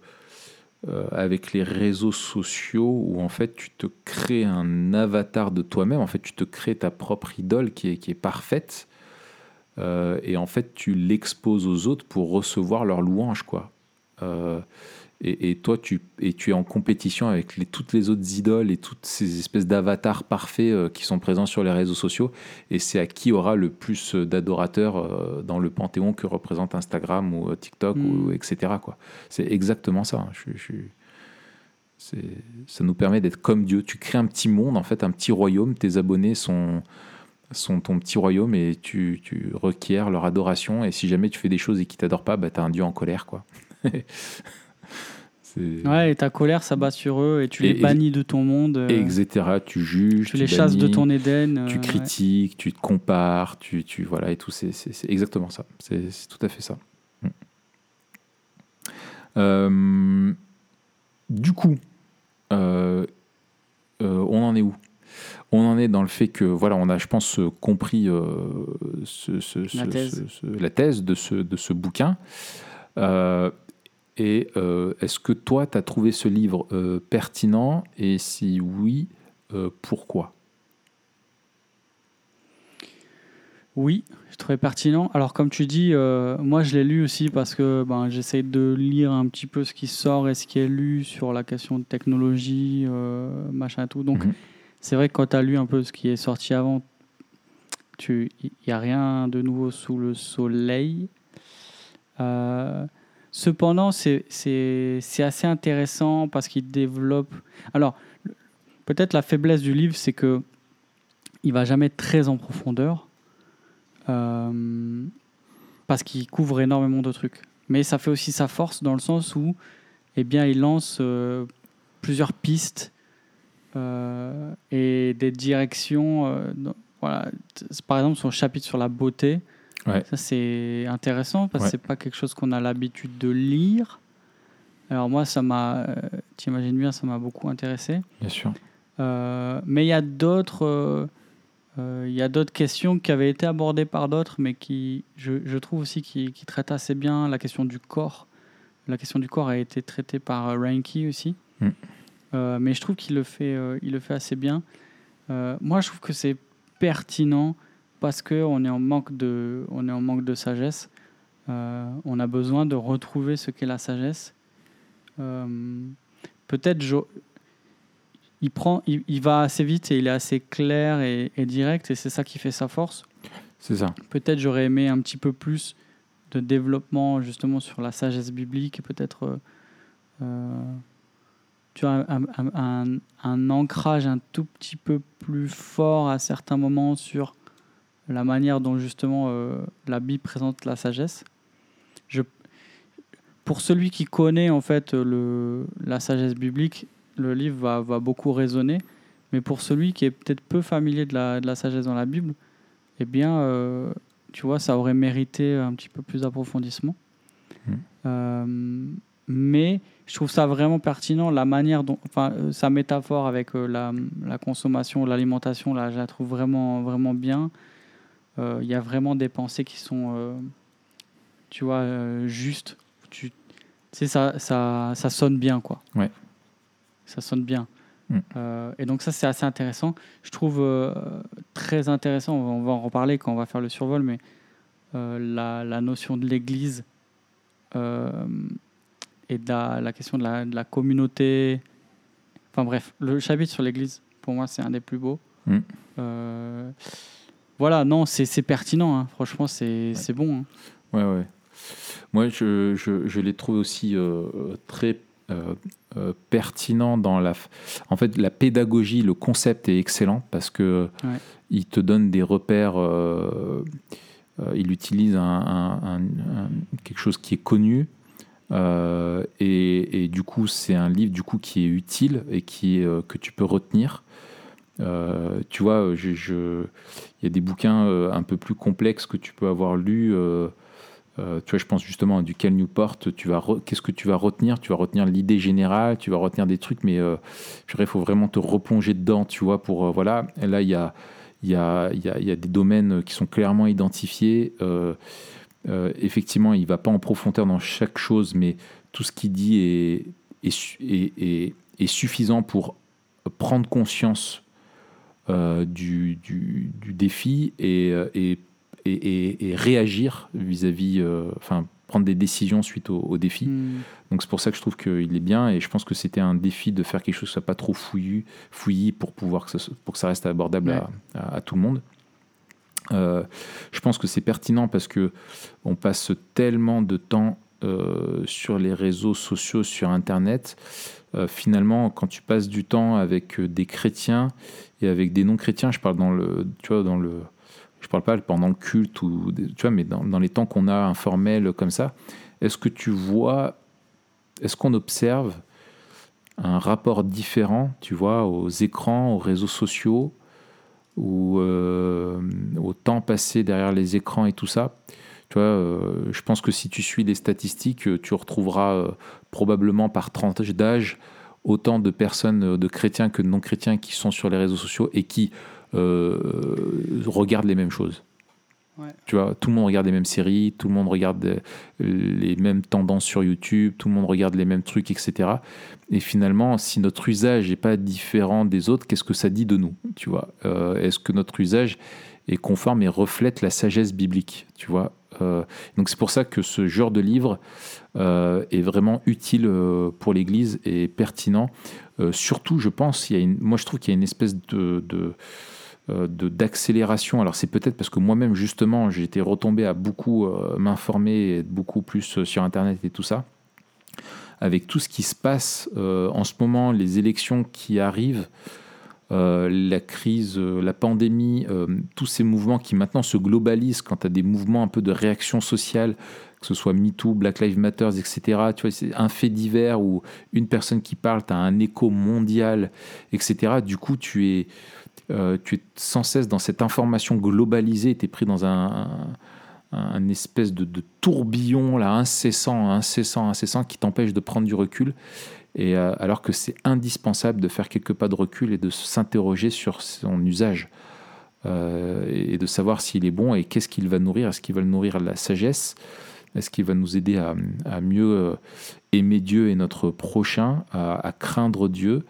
avec les réseaux sociaux, où en fait tu te crées un avatar de toi-même, en fait tu te crées ta propre idole qui est, qui est parfaite, et en fait tu l'exposes aux autres pour recevoir leur louange, quoi. Euh, et, et toi, tu, et tu es en compétition avec les, toutes les autres idoles et toutes ces espèces d'avatars parfaits euh, qui sont présents sur les réseaux sociaux. Et c'est à qui aura le plus d'adorateurs euh, dans le panthéon que représente Instagram ou euh, TikTok, ou, Mm. etc. quoi. C'est exactement ça. hein. Je, je- C'est- Ça nous permet d'être comme Dieu. Tu crées un petit monde, en fait, un petit royaume. Tes abonnés sont, sont ton petit royaume et tu, tu requiers leur adoration. Et si jamais tu fais des choses et qu'ils t'adorent pas, bah, tu as un Dieu en colère. Quoi. [LAUGHS] Ouais, et ta colère s'abat sur eux et tu Et- les et- bannis de ton monde. euh, et etc. Tu juges, tu les chasses de ton Éden. euh, tu ouais. critiques, tu te compares, tu, tu voilà et tout. C'est exactement ça. C'est tout à fait ça. Mm. Euh, du coup, euh, on en est où? On en est dans le fait que voilà, on a, je pense, compris euh, ce- ce- ce- La thèse. ce- la thèse de ce, de ce bouquin. Euh, et euh, est-ce que toi, tu as trouvé ce livre euh, pertinent? Et si oui, euh, pourquoi? Oui, je trouvais pertinent. Alors, comme tu dis, moi je l'ai lu aussi parce que ben, j'essaie de lire un petit peu ce qui sort et ce qui est lu sur la question de technologie, machin et tout. Donc, Mhm. c'est vrai que quand tu as lu un peu ce qui est sorti avant, il n'y a rien de nouveau sous le soleil. Euh, cependant, c'est assez intéressant parce qu'il développe. Alors, peut-être la faiblesse du livre, c'est que il va jamais très en profondeur euh, parce qu'il couvre énormément de trucs. Mais ça fait aussi sa force dans le sens où, eh bien, il lance euh, plusieurs pistes euh, et des directions. par exemple, son chapitre sur la beauté. Ouais. Ça, c'est intéressant parce Ouais. que c'est pas quelque chose qu'on a l'habitude de lire. Alors moi, ça m'a, euh, t'imagines bien, ça m'a beaucoup intéressé. Bien sûr. Euh, mais il y a d'autres, euh, euh, il y a d'autres questions qui avaient été abordées par d'autres, mais qui, je, je trouve aussi, qui, qui traitent assez bien la question du corps. La question du corps a été traitée par Reinke aussi, Mm. Euh, mais je trouve qu'il le fait, euh, il le fait assez bien. Euh, moi, je trouve que c'est pertinent parce que on est en manque de, on est en manque de sagesse. Euh, on a besoin de retrouver ce qu'est la sagesse. Euh, Peut-être il, prend, il, il va assez vite et il est assez clair et, et direct, et c'est ça qui fait sa force. C'est ça. Peut-être j'aurais aimé un petit peu plus de développement justement sur la sagesse biblique et peut-être euh, euh, tu vois, un, un- un- un ancrage un tout petit peu plus fort à certains moments sur la manière dont justement euh, la Bible présente la sagesse. Je, pour celui qui connaît en fait le, la sagesse biblique, le livre va, va beaucoup résonner. Mais pour celui qui est peut-être peu familier de la, de la sagesse dans la Bible, eh bien, euh, tu vois, ça aurait mérité un petit peu plus d'approfondissement. Mhm. Euh, mais je trouve ça vraiment pertinent, la manière dont, enfin, euh, sa métaphore avec la, la consommation, l'alimentation, là, je la trouve vraiment, vraiment bien. Euh, Il y a vraiment des pensées qui sont, euh, tu vois, euh, justes. Tu sais, ça, ça, ça sonne bien, quoi. Ouais. Ça sonne bien. Mm. Euh, et donc ça, c'est assez intéressant. Je trouve euh, très intéressant, on va, on va en reparler quand on va faire le survol, mais euh, la, la notion de l'Église et de la, la question de la, de la communauté. Enfin bref, le chapitre sur l'Église, pour moi, c'est un des plus beaux. Mm. Voilà, non, c'est pertinent, hein. franchement, c'est c'est bon. hein. Ouais, ouais. Moi, je, je, je l'ai trouvé aussi euh, très euh, euh, pertinent dans la. En fait, la pédagogie, le concept est excellent parce que Ouais. il te donne des repères. euh, euh, il utilise un, un- un- un- quelque chose qui est connu. et, et du coup, c'est un livre du coup qui est utile et qui que tu peux retenir. Euh, tu vois, il y a des bouquins euh, un peu plus complexes que tu peux avoir lus. euh, tu vois, je pense justement à du Cal Newport. Qu'est-ce que tu vas retenir? Tu vas retenir l'idée générale, tu vas retenir des trucs, mais il faut vraiment te replonger dedans, tu vois. Pour voilà, là il y a, y a, y a, y a des domaines qui sont clairement identifiés. Effectivement, il va pas en profondeur dans chaque chose, mais tout ce qu'il dit est, est, su- est- est- est suffisant pour prendre conscience du, du, du défi et, euh, et, et, et- réagir vis-à-vis, euh, enfin, prendre des décisions suite au, au défi. Mm. Donc c'est pour ça que je trouve qu'il est bien et je pense que c'était un défi de faire quelque chose qui soit pas trop fouillu, fouillis pour pouvoir que ça, pour que ça reste abordable à, à- à tout le monde. Euh, je pense que c'est pertinent parce que on passe tellement de temps sur les réseaux sociaux, sur Internet, finalement, quand tu passes du temps avec des chrétiens et avec des non-chrétiens, je parle dans le, tu vois, dans le, je parle pas pendant le culte ou, tu vois, mais dans, les temps qu'on a informels comme ça, est-ce que tu vois, est-ce qu'on observe un rapport différent, tu vois, aux écrans, aux réseaux sociaux, ou euh, au temps passé derrière les écrans et tout ça? Tu vois, euh, je pense que si tu suis les statistiques, tu retrouveras euh, probablement par tranche d'âge autant de personnes, de chrétiens que de non-chrétiens qui sont sur les réseaux sociaux et qui regardent les mêmes choses. Tu vois, tout le monde regarde les mêmes séries, tout le monde regarde les mêmes tendances sur YouTube, tout le monde regarde les mêmes trucs, etc. Et finalement, si notre usage n'est pas différent des autres, qu'est-ce que ça dit de nous Tu vois, euh, est-ce que notre usage est conforme et reflète la sagesse biblique Tu vois, euh, donc c'est pour ça que ce genre de livre euh, est vraiment utile pour l'Église et pertinent. surtout, je pense, il y a une, moi je trouve qu'il y a une espèce de euh, d'accélération. Alors c'est peut-être parce que moi-même justement j'ai été retombé à beaucoup euh, m'informer, beaucoup plus euh, sur Internet et tout ça. Avec tout ce qui se passe en ce moment, les élections qui arrivent, la crise, la pandémie, tous ces mouvements qui maintenant se globalisent quand tu as des mouvements un peu de réaction sociale, que ce soit MeToo, Black Lives Matter, etc. Tu vois, c'est un fait divers ou une personne qui parle, tu as un écho mondial, etc. Du coup, tu es euh, tu es sans cesse dans cette information globalisée, tu es pris dans un, un, espèce de, tourbillon là, incessant, incessant, incessant, qui t'empêche de prendre du recul. Euh, alors que c'est indispensable de faire quelques pas de recul et de s'interroger sur son usage euh, et de savoir s'il est bon et qu'est-ce qu'il va nourrir. Est-ce qu'il va nourrir la sagesse? Est-ce qu'il va nous aider à, mieux aimer Dieu et notre prochain, à, craindre Dieu,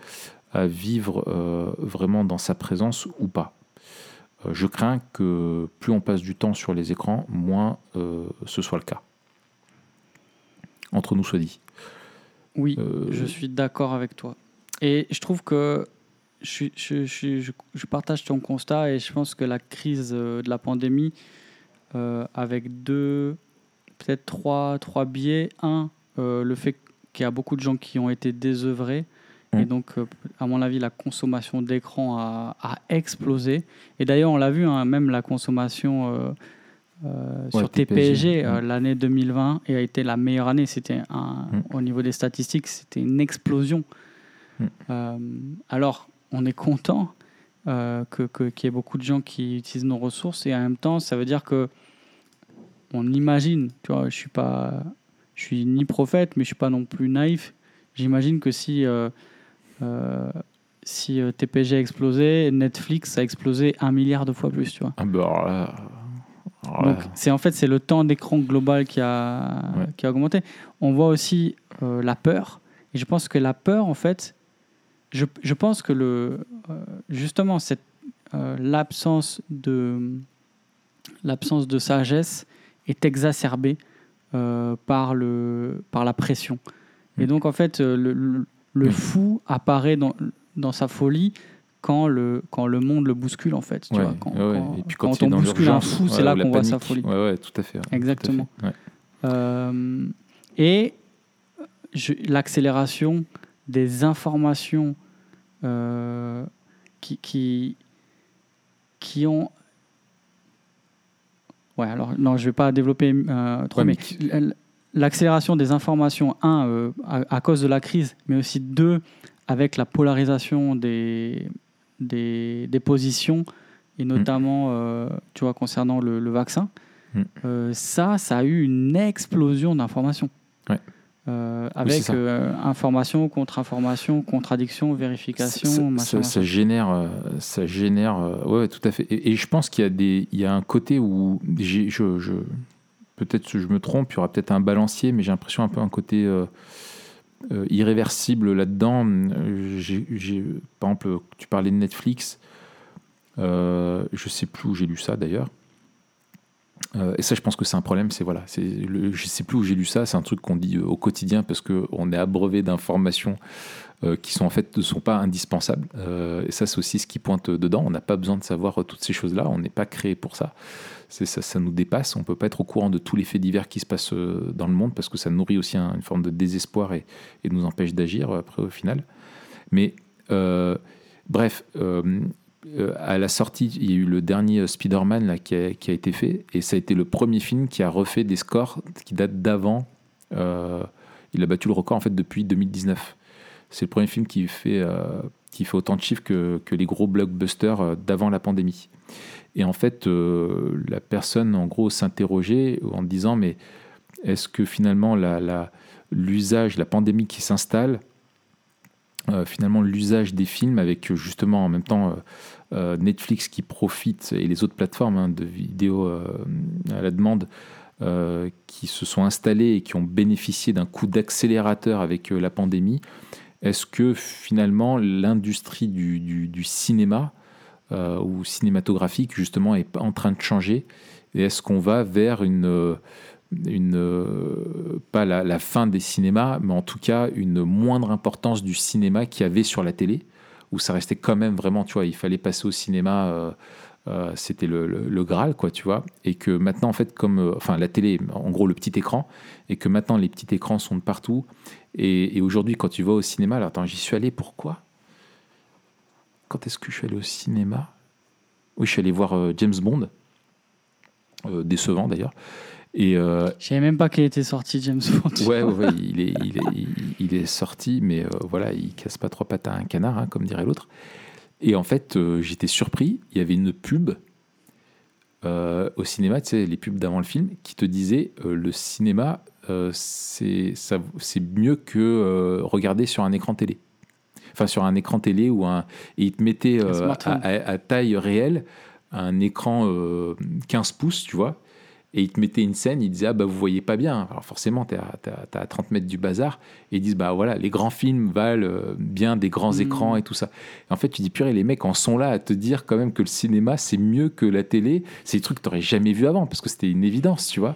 à vivre euh, vraiment dans sa présence ou pas? Euh, je crains que plus on passe du temps sur les écrans, moins euh, ce soit le cas. Entre nous soit dit. Oui, je suis d'accord avec toi. Et je trouve que je, je, je, je, partage ton constat et je pense que la crise de la pandémie, avec deux, peut-être trois, trois biais. Un, le fait qu'il y a beaucoup de gens qui ont été désœuvrés et mmh. donc, euh, à mon avis, la consommation d'écran a, explosé. Et d'ailleurs, on l'a vu, hein, même la consommation euh, euh, sur TPG, mmh. l'année 2020 a été la meilleure année. C'était un, mmh. au niveau des statistiques, c'était une explosion. alors, on est content que qu'il y ait beaucoup de gens qui utilisent nos ressources et en même temps, ça veut dire que on imagine. Tu vois, je suis pas, je suis ni prophète, mais je suis pas non plus naïf. J'imagine que si euh, si euh, TPG a explosé, Netflix a explosé un milliard de fois plus, tu vois. Ah bah Donc, c'est en fait c'est le temps d'écran global qui a, qui a augmenté. On voit aussi euh, la peur. Et je pense que la peur, en fait, je, je pense que le, justement cette l'absence de l'absence de sagesse est exacerbée par le par la pression. Et mm. donc en fait le, le fou apparaît dans, dans sa folie quand le, quand le monde le bouscule, en fait. Tu vois, quand, Et puis quand, on bouscule un fou, c'est là qu'on voit sa folie. Ouais, tout à fait. Exactement. Euh, et l'accélération des informations euh, qui, qui, qui ont Ouais, alors non, je vais pas développer euh, trop, mais, l'accélération des informations, un, euh, à, cause de la crise, mais aussi deux, avec la polarisation des, des, positions, et notamment, euh, tu vois, concernant le, vaccin, mm. euh, ça, ça a eu une explosion d'informations. avec information contre information, contradiction, vérification, ça, ça, génère, ça génère, ouais, tout à fait. Et, je pense qu'il y a des, il y a un côté où je, je, peut-être que je me trompe, il y aura peut-être un balancier, mais j'ai l'impression un peu un côté euh, euh, irréversible là-dedans. J'ai, par exemple, tu parlais de Netflix, euh, je sais plus où j'ai lu ça d'ailleurs. Euh, et ça, je pense que c'est un problème. C'est voilà, c'est le, je sais plus où j'ai lu ça. C'est un truc qu'on dit au quotidien parce que on est abreuvé d'informations qui sont en fait ne sont pas indispensables. et ça, c'est aussi ce qui pointe dedans. On n'a pas besoin de savoir toutes ces choses-là. On n'est pas créé pour ça ça, nous dépasse. On peut pas être au courant de tous les faits divers qui se passent euh, dans le monde parce que ça nourrit aussi un- une forme de désespoir et, nous empêche d'agir euh, après au final. Mais euh, bref, à la sortie, il y a eu le dernier Spider-Man qui, a, été fait et ça a été le premier film qui a refait des scores qui datent d'avant. il a battu le record en fait depuis 2019. C'est le premier film qui fait, qui fait autant de chiffres que, les gros blockbusters d'avant la pandémie. Et en fait, euh, la personne, en gros, s'interrogeait en disant, mais est-ce que finalement l'usage, la, pandémie qui s'installe, euh, finalement l'usage des films avec euh, justement en même temps Netflix qui profite et les autres plateformes hein, de vidéos à la demande qui se sont installées et qui ont bénéficié d'un coup d'accélérateur avec la pandémie, est-ce que finalement l'industrie du, du- du cinéma euh, ou cinématographique justement est en train de changer et est-ce qu'on va vers une, euh, euh, pas la, fin des cinémas mais en tout cas une moindre importance du cinéma qu'il y avait sur la télé où ça restait quand même vraiment tu vois il fallait passer au cinéma c'était le, Graal, quoi, tu vois. Et que maintenant, en fait, comme. enfin, la télé, en gros, le petit écran, et que maintenant, les petits écrans sont de partout. Et, et aujourd'hui, quand tu vas au cinéma, alors attends, j'y suis allé, pourquoi? Quand est-ce que je suis allé au cinéma? Oui, je suis allé voir euh, James Bond, euh, décevant d'ailleurs. Et. euh, Je savais même pas qu'il était sorti, James Bond. Ouais, ouais, ouais, il, est, il, est, il- il est sorti, mais euh, voilà, il casse pas trois pattes à un canard, hein, comme dirait l'autre. Et en fait, j'étais surpris. Il y avait une pub au cinéma, tu sais, les pubs d'avant le film, qui te disait le cinéma, c'est mieux que regarder sur un écran télé. Enfin, sur un écran télé ou un. Et il te mettait Un euh, à, à- à taille réelle un écran euh, 15 pouces, tu vois. Et il te mettait une scène, il disait Ah, bah, vous voyez pas bien. Alors, forcément, tu es, à 30 mètres du bazar. Et ils disent Bah, voilà, les grands films valent euh, bien des grands Mhm. écrans et tout ça. Et en fait, tu dis Purée, les mecs en sont là à te dire quand même que le cinéma, c'est mieux que la télé. C'est des trucs que tu jamais vu avant parce que c'était une évidence, tu vois.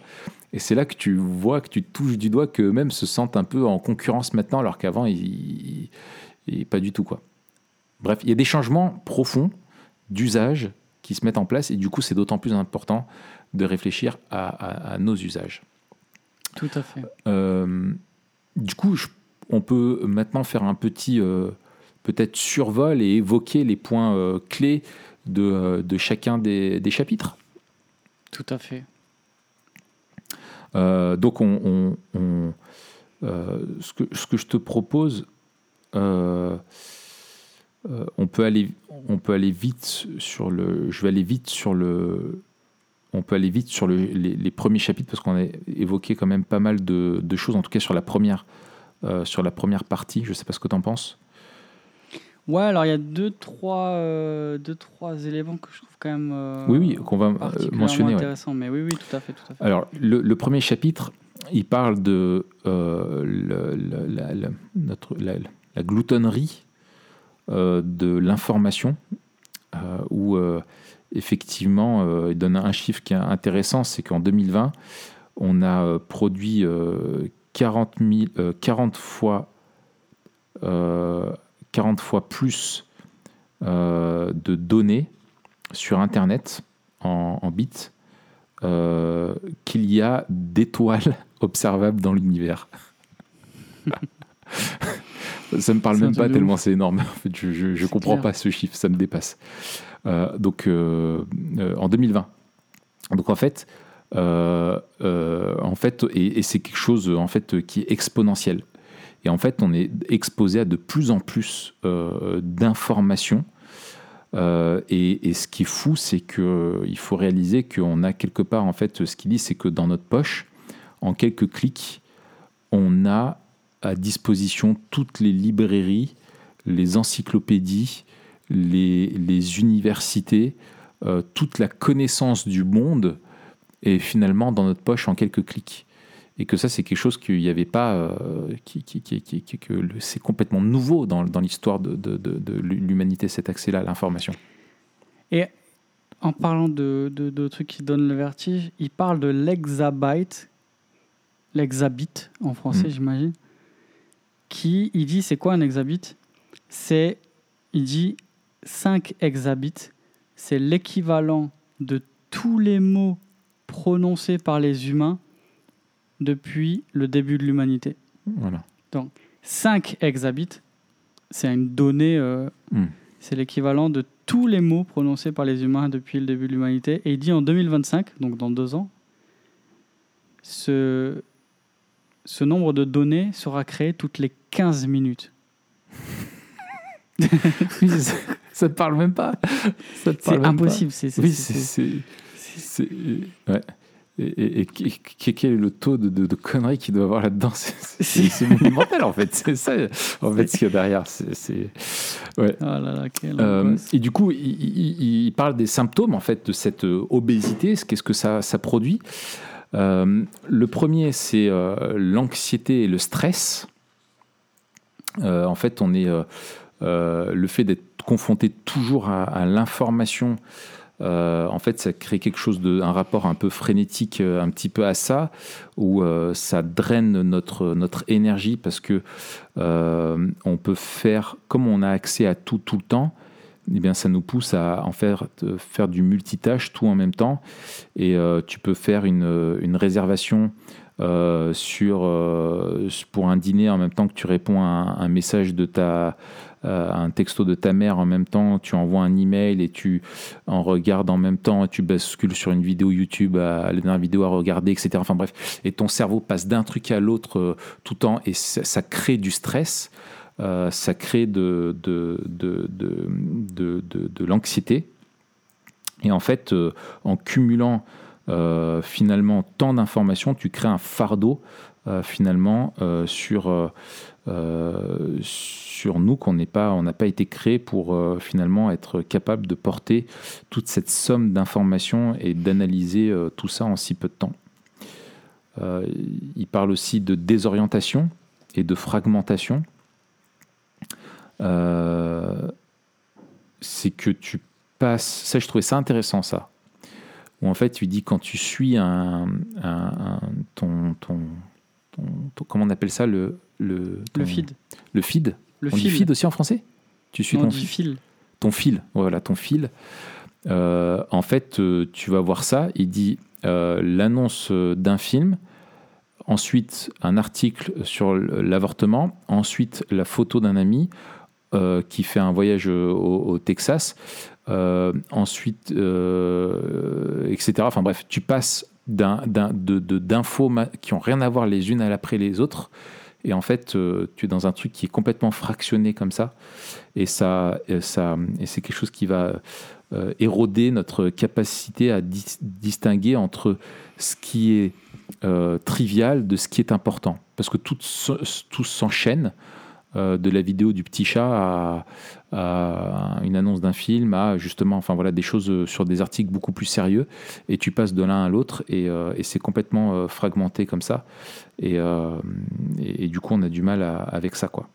Et c'est là que tu vois, que tu touches du doigt qu'eux-mêmes se sentent un peu en concurrence maintenant, alors qu'avant, ils, ils- pas du tout, quoi. Bref, il y a des changements profonds d'usage qui se mettent en place, et du coup, c'est d'autant plus important de réfléchir à, à- à nos usages. Tout à fait. Euh, du coup, je- on peut maintenant faire un petit euh, peut-être survol et évoquer les points euh, clés de, de chacun des, des chapitres. Tout à fait. Donc, on, on- on- ce, que, ce que je te propose, on, peut aller, on peut aller vite sur le. Je vais aller vite sur le. On peut aller vite sur le- les, les premiers chapitres parce qu'on a évoqué quand même pas mal de, de choses, en tout cas sur la première, euh, sur la première partie. Je sais pas ce que tu en penses. Ouais, alors il y a deux trois, euh, deux, trois éléments que je trouve quand même euh, oui, oui, qu'on va euh, mentionner. ouais. intéressants. Mais oui, oui, tout à fait, tout à fait. Alors, le, le premier chapitre, il parle de euh, le- le- la, la- notre, la, la gloutonnerie euh, de l'information, euh, où euh, effectivement, il donne un chiffre qui est intéressant, c'est qu'en 2020, on a produit euh, 40, 000, euh, 40 fois, euh, 40 fois plus de données sur Internet en, bits qu'il y a d'étoiles [LAUGHS] observables dans l'univers. [LAUGHS] ça me parle même pas tellement c'est énorme. En fait, je je, je comprends clair. pas ce chiffre, ça me dépasse. Euh, donc euh, euh, en 2020. Donc en fait, en fait, et, et c'est quelque chose en fait qui est exponentiel. Et en fait, on est exposé à de plus en plus d'informations. Et, et ce qui est fou, c'est que il faut réaliser qu'on a quelque part, en fait, ce qu'il dit, c'est que dans notre poche, en quelques clics, on a à disposition toutes les librairies, les encyclopédies, les, les universités, euh, toute la connaissance du monde est finalement dans notre poche en quelques clics. Et que ça, c'est quelque chose qu'il n'y avait pas, euh, qui, qui- c'est complètement nouveau dans, dans l'histoire de, de- de- de l'humanité, cet accès-là à l'information. Et en parlant de, de, de trucs qui donnent le vertige, il parle de l'exabyte, l'exabit en français, Mm. j'imagine. Qui, il dit, c'est quoi un exabit C'est, il dit, 5 exabits, c'est l'équivalent de tous les mots prononcés par les humains depuis le début de l'humanité. Voilà. 5 hexabits, c'est une donnée, euh, Hmm. c'est l'équivalent de tous les mots prononcés par les humains depuis le début de l'humanité. Et il dit en 2025, donc dans deux ans, ce, ce nombre de données sera créé toutes les 15 minutes. [LAUGHS] Oui, ça, ça te parle même pas. C'est impossible. c'est- Oui, c'est- Ouais. Et, et- quel est le taux de, de, de conneries qu'il doit avoir là-dedans? C'est- [LAUGHS] monumental en fait. C'est ça, en fait, ce qu'il y a derrière. C'est-. Ouais. Oh là là, quelle Euh, et du coup, il, il- il parle des symptômes en fait de cette euh, obésité. Qu'est-ce que ça, ça produit? Euh, Le premier, c'est euh, l'anxiété et le stress. Euh, en fait, on est euh, euh, le fait d'être confronté toujours à, l'information. en fait, ça crée quelque chose de, un rapport un peu frénétique, un petit peu à ça, où ça draine notre notre énergie parce que on peut faire, comme on a accès à tout tout le temps, eh bien, ça nous pousse à en faire, faire du multitâche, tout en même temps. Et tu peux faire une réservation euh, sur, euh, pour un dîner en même temps que tu réponds à un, message de ta, euh, un texto de ta mère en même temps, tu envoies un email et tu en regardes en même temps, tu bascules sur une vidéo YouTube, la dernière vidéo à regarder, etc. Enfin bref, et ton cerveau passe d'un truc à l'autre tout le temps et ça, ça crée du stress, ça crée de, de, de, de, de, l'anxiété. Et en fait, en cumulant euh, finalement tant d'informations, tu crées un fardeau euh, finalement euh, sur, sur nous qu'on n'est pas, on n'a pas été créé pour finalement être capable de porter toute cette somme d'informations et d'analyser tout ça en si peu de temps. Il parle aussi de désorientation et de fragmentation. C'est que tu passes. Ça, je trouvais ça intéressant, ça. Où en fait, tu dis quand tu suis un, un- un- ton, ton, ton- ton- Comment on appelle ça Le, le, Le feed. Le feed Le On dit feed aussi en français? Tu suis ton dit fil. ton fil, voilà, ton fil. Euh, en fait, euh, tu vas voir ça. Il dit euh, l'annonce d'un film, ensuite un article sur l'avortement, ensuite la photo d'un ami euh, qui fait un voyage au, au Texas, ensuite, euh, etc. Enfin bref, tu passes d'infos qui ont rien à voir les unes après les autres. Et en fait, euh, tu es dans un truc qui est complètement fractionné comme ça et ça, c'est quelque chose qui va euh, éroder notre capacité à dis- distinguer entre ce qui est euh, trivial de ce qui est important parce que tout s'enchaîne euh, de la vidéo du petit chat à, une annonce d'un film à justement enfin voilà des choses euh, sur des articles beaucoup plus sérieux et tu passes de l'un à l'autre et, euh, c'est complètement fragmenté comme ça et, du coup on a du mal avec ça quoi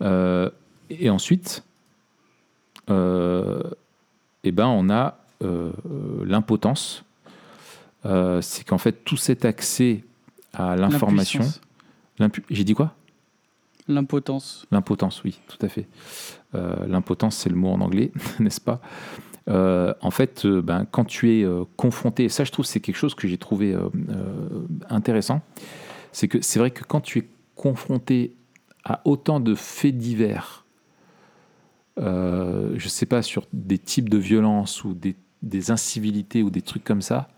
et ensuite, eh ben, on a l'impotence. C'est qu'en fait, tout cet accès à l'information. J'ai dit quoi? L'impotence. L'impotence, oui, tout à fait. Euh, L'impotence, c'est le mot en anglais, [LAUGHS] n'est-ce pas? Euh, En fait, euh, ben, quand tu es euh, confronté, et ça je trouve c'est quelque chose que j'ai trouvé intéressant, c'est que c'est vrai que quand tu es confronté à autant de faits divers, je sais pas, sur des types de violences ou des, des incivilités ou des trucs comme ça,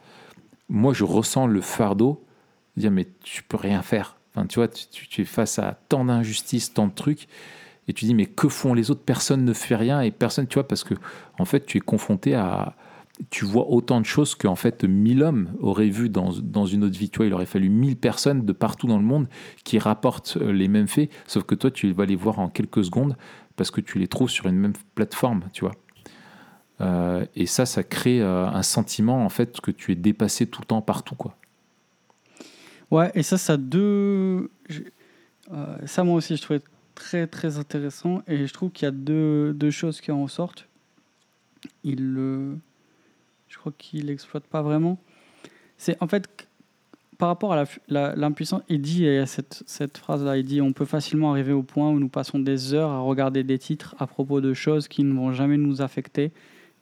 moi je ressens le fardeau de dire mais tu peux rien faire. Enfin, tu vois, tu, es face à tant d'injustices, tant de trucs, et tu dis mais que font les autres? Personne ne fait rien et personne, tu vois, parce que en fait tu es confronté à, tu vois autant de choses qu'en fait 1000 hommes auraient vu dans, dans une autre vie. Tu vois, il aurait fallu 1000 personnes de partout dans le monde qui rapportent euh, les mêmes faits, sauf que toi tu vas les voir en quelques secondes parce que tu les trouves sur une même plateforme, tu vois. Euh, et ça, ça crée euh, un sentiment en fait que tu es dépassé tout le temps partout, quoi. Ouais, et ça, ça a deux. euh, ça, moi aussi, je trouvais très, très intéressant. Et je trouve qu'il y a deux, deux choses qui en ressortent. Il le. Je crois qu'il l'exploite pas vraiment. C'est en fait. Par rapport à l'impuissance, il dit, il y a cette, cette phrase-là, il dit on peut facilement arriver au point où nous passons des heures à regarder des titres à propos de choses qui ne vont jamais nous affecter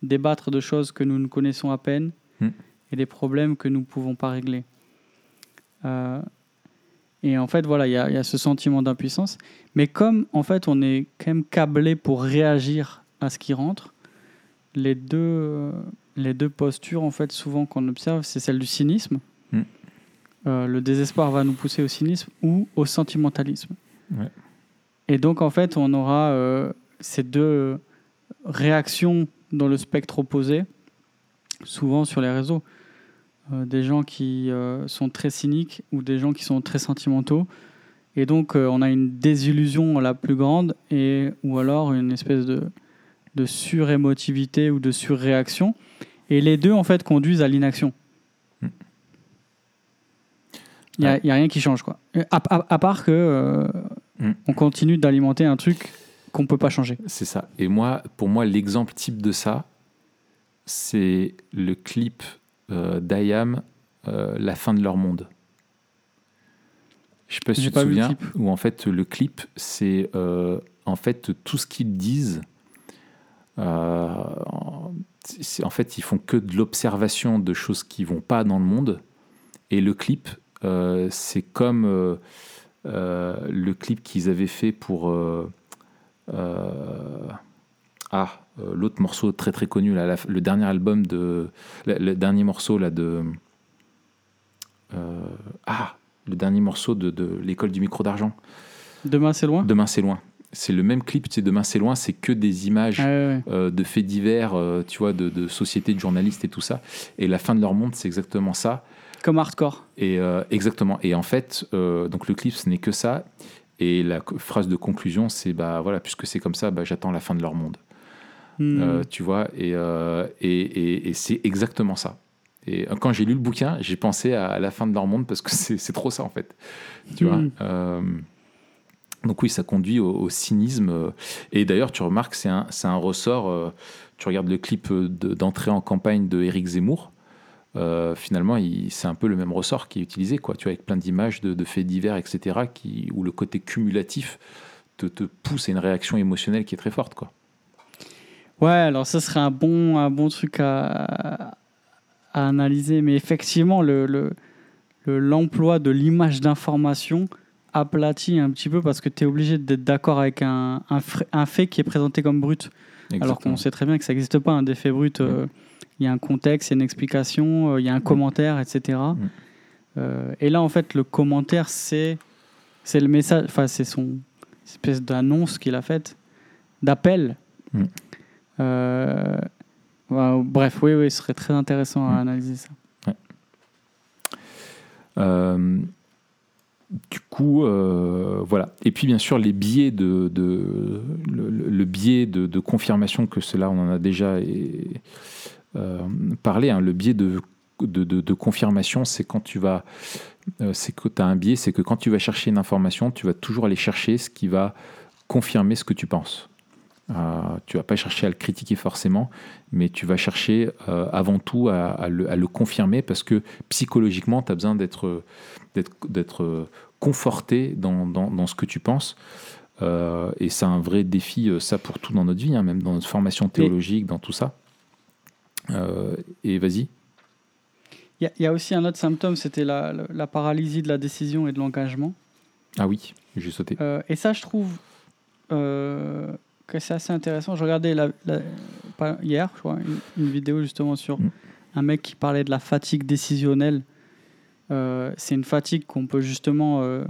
débattre de choses que nous ne connaissons à peine Hmm. et des problèmes que nous ne pouvons pas régler. Euh, et en fait, voilà, il y, a- il y a ce sentiment d'impuissance. Mais comme, en fait, on est quand même câblé pour réagir à ce qui rentre, les deux, euh, les deux postures, en fait, souvent qu'on observe, c'est celle du cynisme. Hmm. Euh, le désespoir va nous pousser au cynisme ou au sentimentalisme. Ouais. Et donc, en fait, on aura euh, ces deux réactions dans le spectre opposé, souvent sur les réseaux. Euh, des gens qui euh, sont très cyniques ou des gens qui sont très sentimentaux. Et donc, euh, on a une désillusion la plus grande et, ou alors une espèce de, de surémotivité ou de surréaction. Et les deux, en fait, conduisent à l'inaction. Hmm. Il n'y a, rien qui change, quoi. À, à- à part que euh, Hmm. on continue d'alimenter un truc qu'on ne peut pas changer. C'est ça. Et moi, pour moi, l'exemple type de ça, c'est le clip euh, d'IAM, euh, La fin de leur monde. Je sais pas si tu te souviens, où en fait le clip, c'est euh, en fait tout ce qu'ils disent. euh, en- fait, ils font que de l'observation de choses qui vont pas dans le monde. Et le clip, euh, c'est comme le clip qu'ils avaient fait pour ah l'autre morceau très très connu là, la- le dernier album de le, le dernier morceau là de euh, ah le dernier morceau de, de l'école du micro d'argent Demain, c'est loin? Demain c'est loin c'est le même clip c'est Demain c'est loin c'est que des images Ah ouais, ouais. euh, de faits divers euh, tu vois de, de sociétés de journalistes et tout ça et la fin de leur monde c'est exactement ça Comme hardcore. et euh, exactement. Et en fait, euh, donc le clip, ce n'est que ça. Et la phrase de conclusion, c'est bah voilà, puisque c'est comme ça, bah, j'attends la fin de leur monde. Hmm. Euh, tu vois, et, euh, et, et- et c'est exactement ça. Et euh, quand j'ai lu le bouquin, j'ai pensé à la fin de leur monde parce que [LAUGHS] c'est trop ça en fait. Tu vois. Mm. Euh, donc oui, ça conduit au, au cynisme. Et d'ailleurs, tu remarques, c'est un, un ressort. tu regardes le clip de- d'entrée en campagne de Éric Zemmour. euh, finalement, c'est un peu le même ressort qui est utilisé, quoi. Tu vois, avec plein d'images de, de faits divers, etc., qui, où le côté cumulatif te, te pousse à une réaction émotionnelle qui est très forte, quoi. Ouais, alors ça serait un bon, un bon truc à, à analyser. Mais effectivement, le, le- le- l'emploi de l'image d'information aplatit un petit peu parce que tu es obligé d'être d'accord avec un, un, fait qui est présenté comme brut. Alors qu'on sait très bien que ça n'existe pas, un défait brut. euh, Il y a un contexte, il y a une explication, euh, il y a un commentaire, etc. Euh, et là, en fait, le commentaire, c'est, c'est le message, enfin, c'est son espèce d'annonce qu'il a faite, d'appel. Euh, bref, oui, oui, ce serait très intéressant à Mm. analyser ça. Euh, du coup, euh, voilà. Et puis, bien sûr, les biais de, de- le, biais de, de confirmation que cela, on en a déjà et, parlé. hein. le biais de, de, confirmation, c'est quand tu vas, c'est que tu as un biais, c'est que quand tu vas chercher une information, tu vas toujours aller chercher ce qui va confirmer ce que tu penses. Euh, tu vas pas chercher à le critiquer forcément, mais tu vas chercher euh, avant tout à, à le, à le confirmer parce que psychologiquement, tu as besoin d'être conforté dans, dans, dans ce que tu penses. Euh, et c'est un vrai défi, euh, ça pour tout dans notre vie, hein, même dans notre formation théologique, dans tout ça. Et vas-y. Il y, a- il y a aussi un autre symptôme, c'était la, paralysie de la décision et de l'engagement. Ah oui, j'ai sauté. Et ça, je trouve euh, que c'est assez intéressant. Je regardais la- la- pas hier, je crois, une, une vidéo justement sur Mm. un mec qui parlait de la fatigue décisionnelle. Euh, c'est une fatigue qu'on peut justement euh,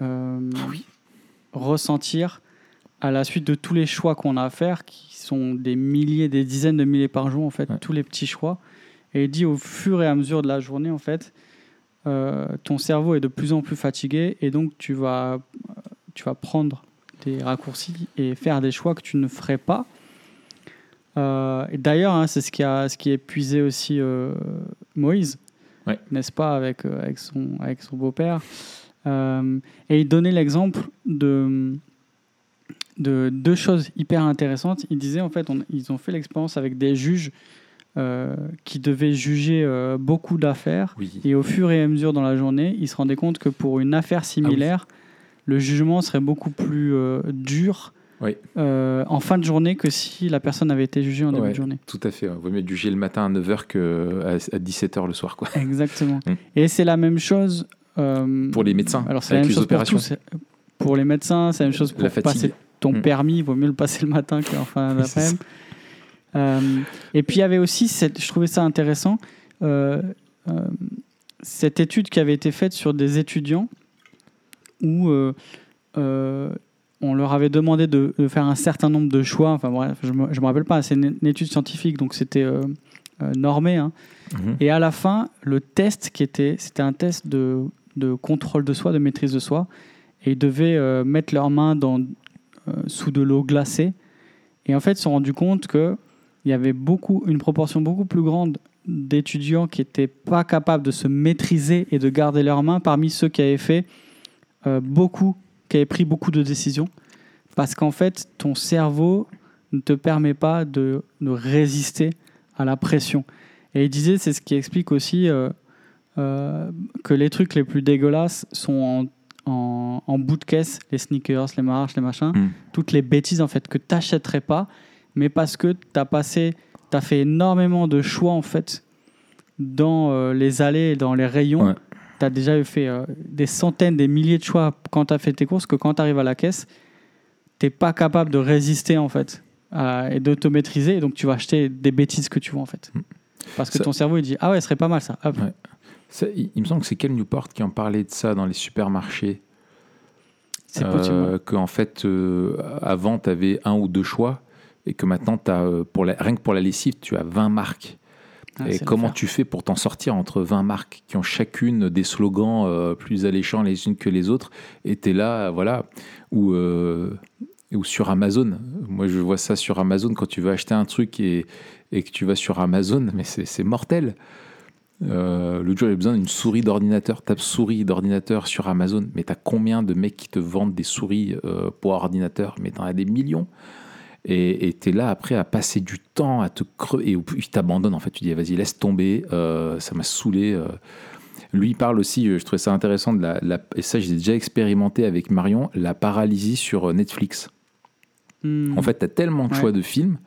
euh, ressentir à la suite de tous les choix qu'on a à faire, qui sont des milliers, des dizaines de milliers par jour, en fait, Ouais. tous les petits choix. Et il dit au fur et à mesure de la journée, en fait, ton cerveau est de plus en plus fatigué et donc tu vas, tu vas prendre des raccourcis et faire des choix que tu ne ferais pas. Euh, d'ailleurs, hein, c'est ce qui a, ce qui a épuisé aussi euh, Moïse, Ouais. n'est-ce pas, avec, euh, avec son, avec son beau-père. Euh, et il donnait l'exemple de, de deux choses hyper intéressantes. Il disait, en fait, on- ils ont fait l'expérience avec des juges euh, qui devaient juger euh, beaucoup d'affaires. Oui. Et au fur et à mesure dans la journée, ils se rendaient compte que pour une affaire similaire, le jugement serait beaucoup plus euh, dur Oui. euh, en fin de journée que si la personne avait été jugée en début Ouais. de journée. Tout à fait. Il vaut mieux être jugé le matin à 9h qu'à à 17h le soir. Quoi. Exactement. [LAUGHS] Mm. Et c'est la même chose. euh, Pour les médecins, Alors c'est la même chose opérations. pour tous. c'est- Pour les médecins, c'est la même chose pour La passer ton Mm. permis. Il vaut mieux le passer le matin qu'en fin d'après-midi. Euh, et puis il y avait aussi, cette, je trouvais ça intéressant, cette étude qui avait été faite sur des étudiants où euh, euh, on leur avait demandé de, de faire un certain nombre de choix. Enfin bref, je me, je me rappelle pas, c'est une, une étude scientifique, donc c'était euh, euh, normé. hein. Mhm. Et à la fin, le test qui était, c'était un test de, de contrôle de soi, de maîtrise de soi. Et ils devaient euh, mettre leurs mains dans, sous de l'eau glacée. Et en fait, ils se sont rendus compte qu'il y avait beaucoup, une proportion beaucoup plus grande d'étudiants qui n'étaient pas capables de se maîtriser et de garder leurs mains parmi ceux qui avaient fait euh, beaucoup, qui avaient pris beaucoup de décisions. Parce qu'en fait, ton cerveau ne te permet pas de, de résister à la pression. Et il disait, c'est ce qui explique aussi euh, euh, que les trucs les plus dégueulasses sont en, en, en bout de caisse, les sneakers, les marches, les machins, Mm. toutes les bêtises en fait que tu n'achèterais pas, mais parce que tu as passé, tu as fait énormément de choix en fait dans euh, les allées et dans les rayons. Ouais. Tu as déjà fait euh, des centaines, des milliers de choix quand tu as fait tes courses, que quand tu arrives à la caisse, tu pas capable de résister en fait et de te maîtriser, et donc tu vas acheter des bêtises que tu veux en fait. Mm. Parce que Ça- ton cerveau il dit Ah ouais, ce serait pas mal ça. Hop. Ouais. Ça, il, il me semble que c'est Cal Newport qui en parlait de ça dans les supermarchés. C'est possible. Euh, qu'en fait, euh, avant, tu avais un ou deux choix et que maintenant, as, euh, pour la, rien que pour la lessive, tu as 20 marques. Ah, et comment tu fais pour t'en sortir entre 20 marques qui ont chacune des slogans euh, plus alléchants les unes que les autres Et tu es là, voilà, ou, euh, ou sur Amazon. Moi, je vois ça sur Amazon quand tu veux acheter un truc et, et que tu vas sur Amazon, mais c'est mortel. Euh, L'autre jour, j'ai besoin d'une souris d'ordinateur. Tape souris d'ordinateur sur Amazon. Mais t'as combien de mecs qui te vendent des souris euh, pour ordinateur? Mais t'en as des millions. Et et t'es là après à passer du temps à te crever. Et il t'abandonne en fait. Tu dis, vas-y, laisse tomber. euh, ça m'a saoulé. euh. Lui, il parle aussi, euh, je trouvais ça intéressant, de la, la- et ça, j'ai déjà expérimenté avec Marion, la paralysie sur Netflix. Hmm. En fait, tu as tellement de Ouais. choix de films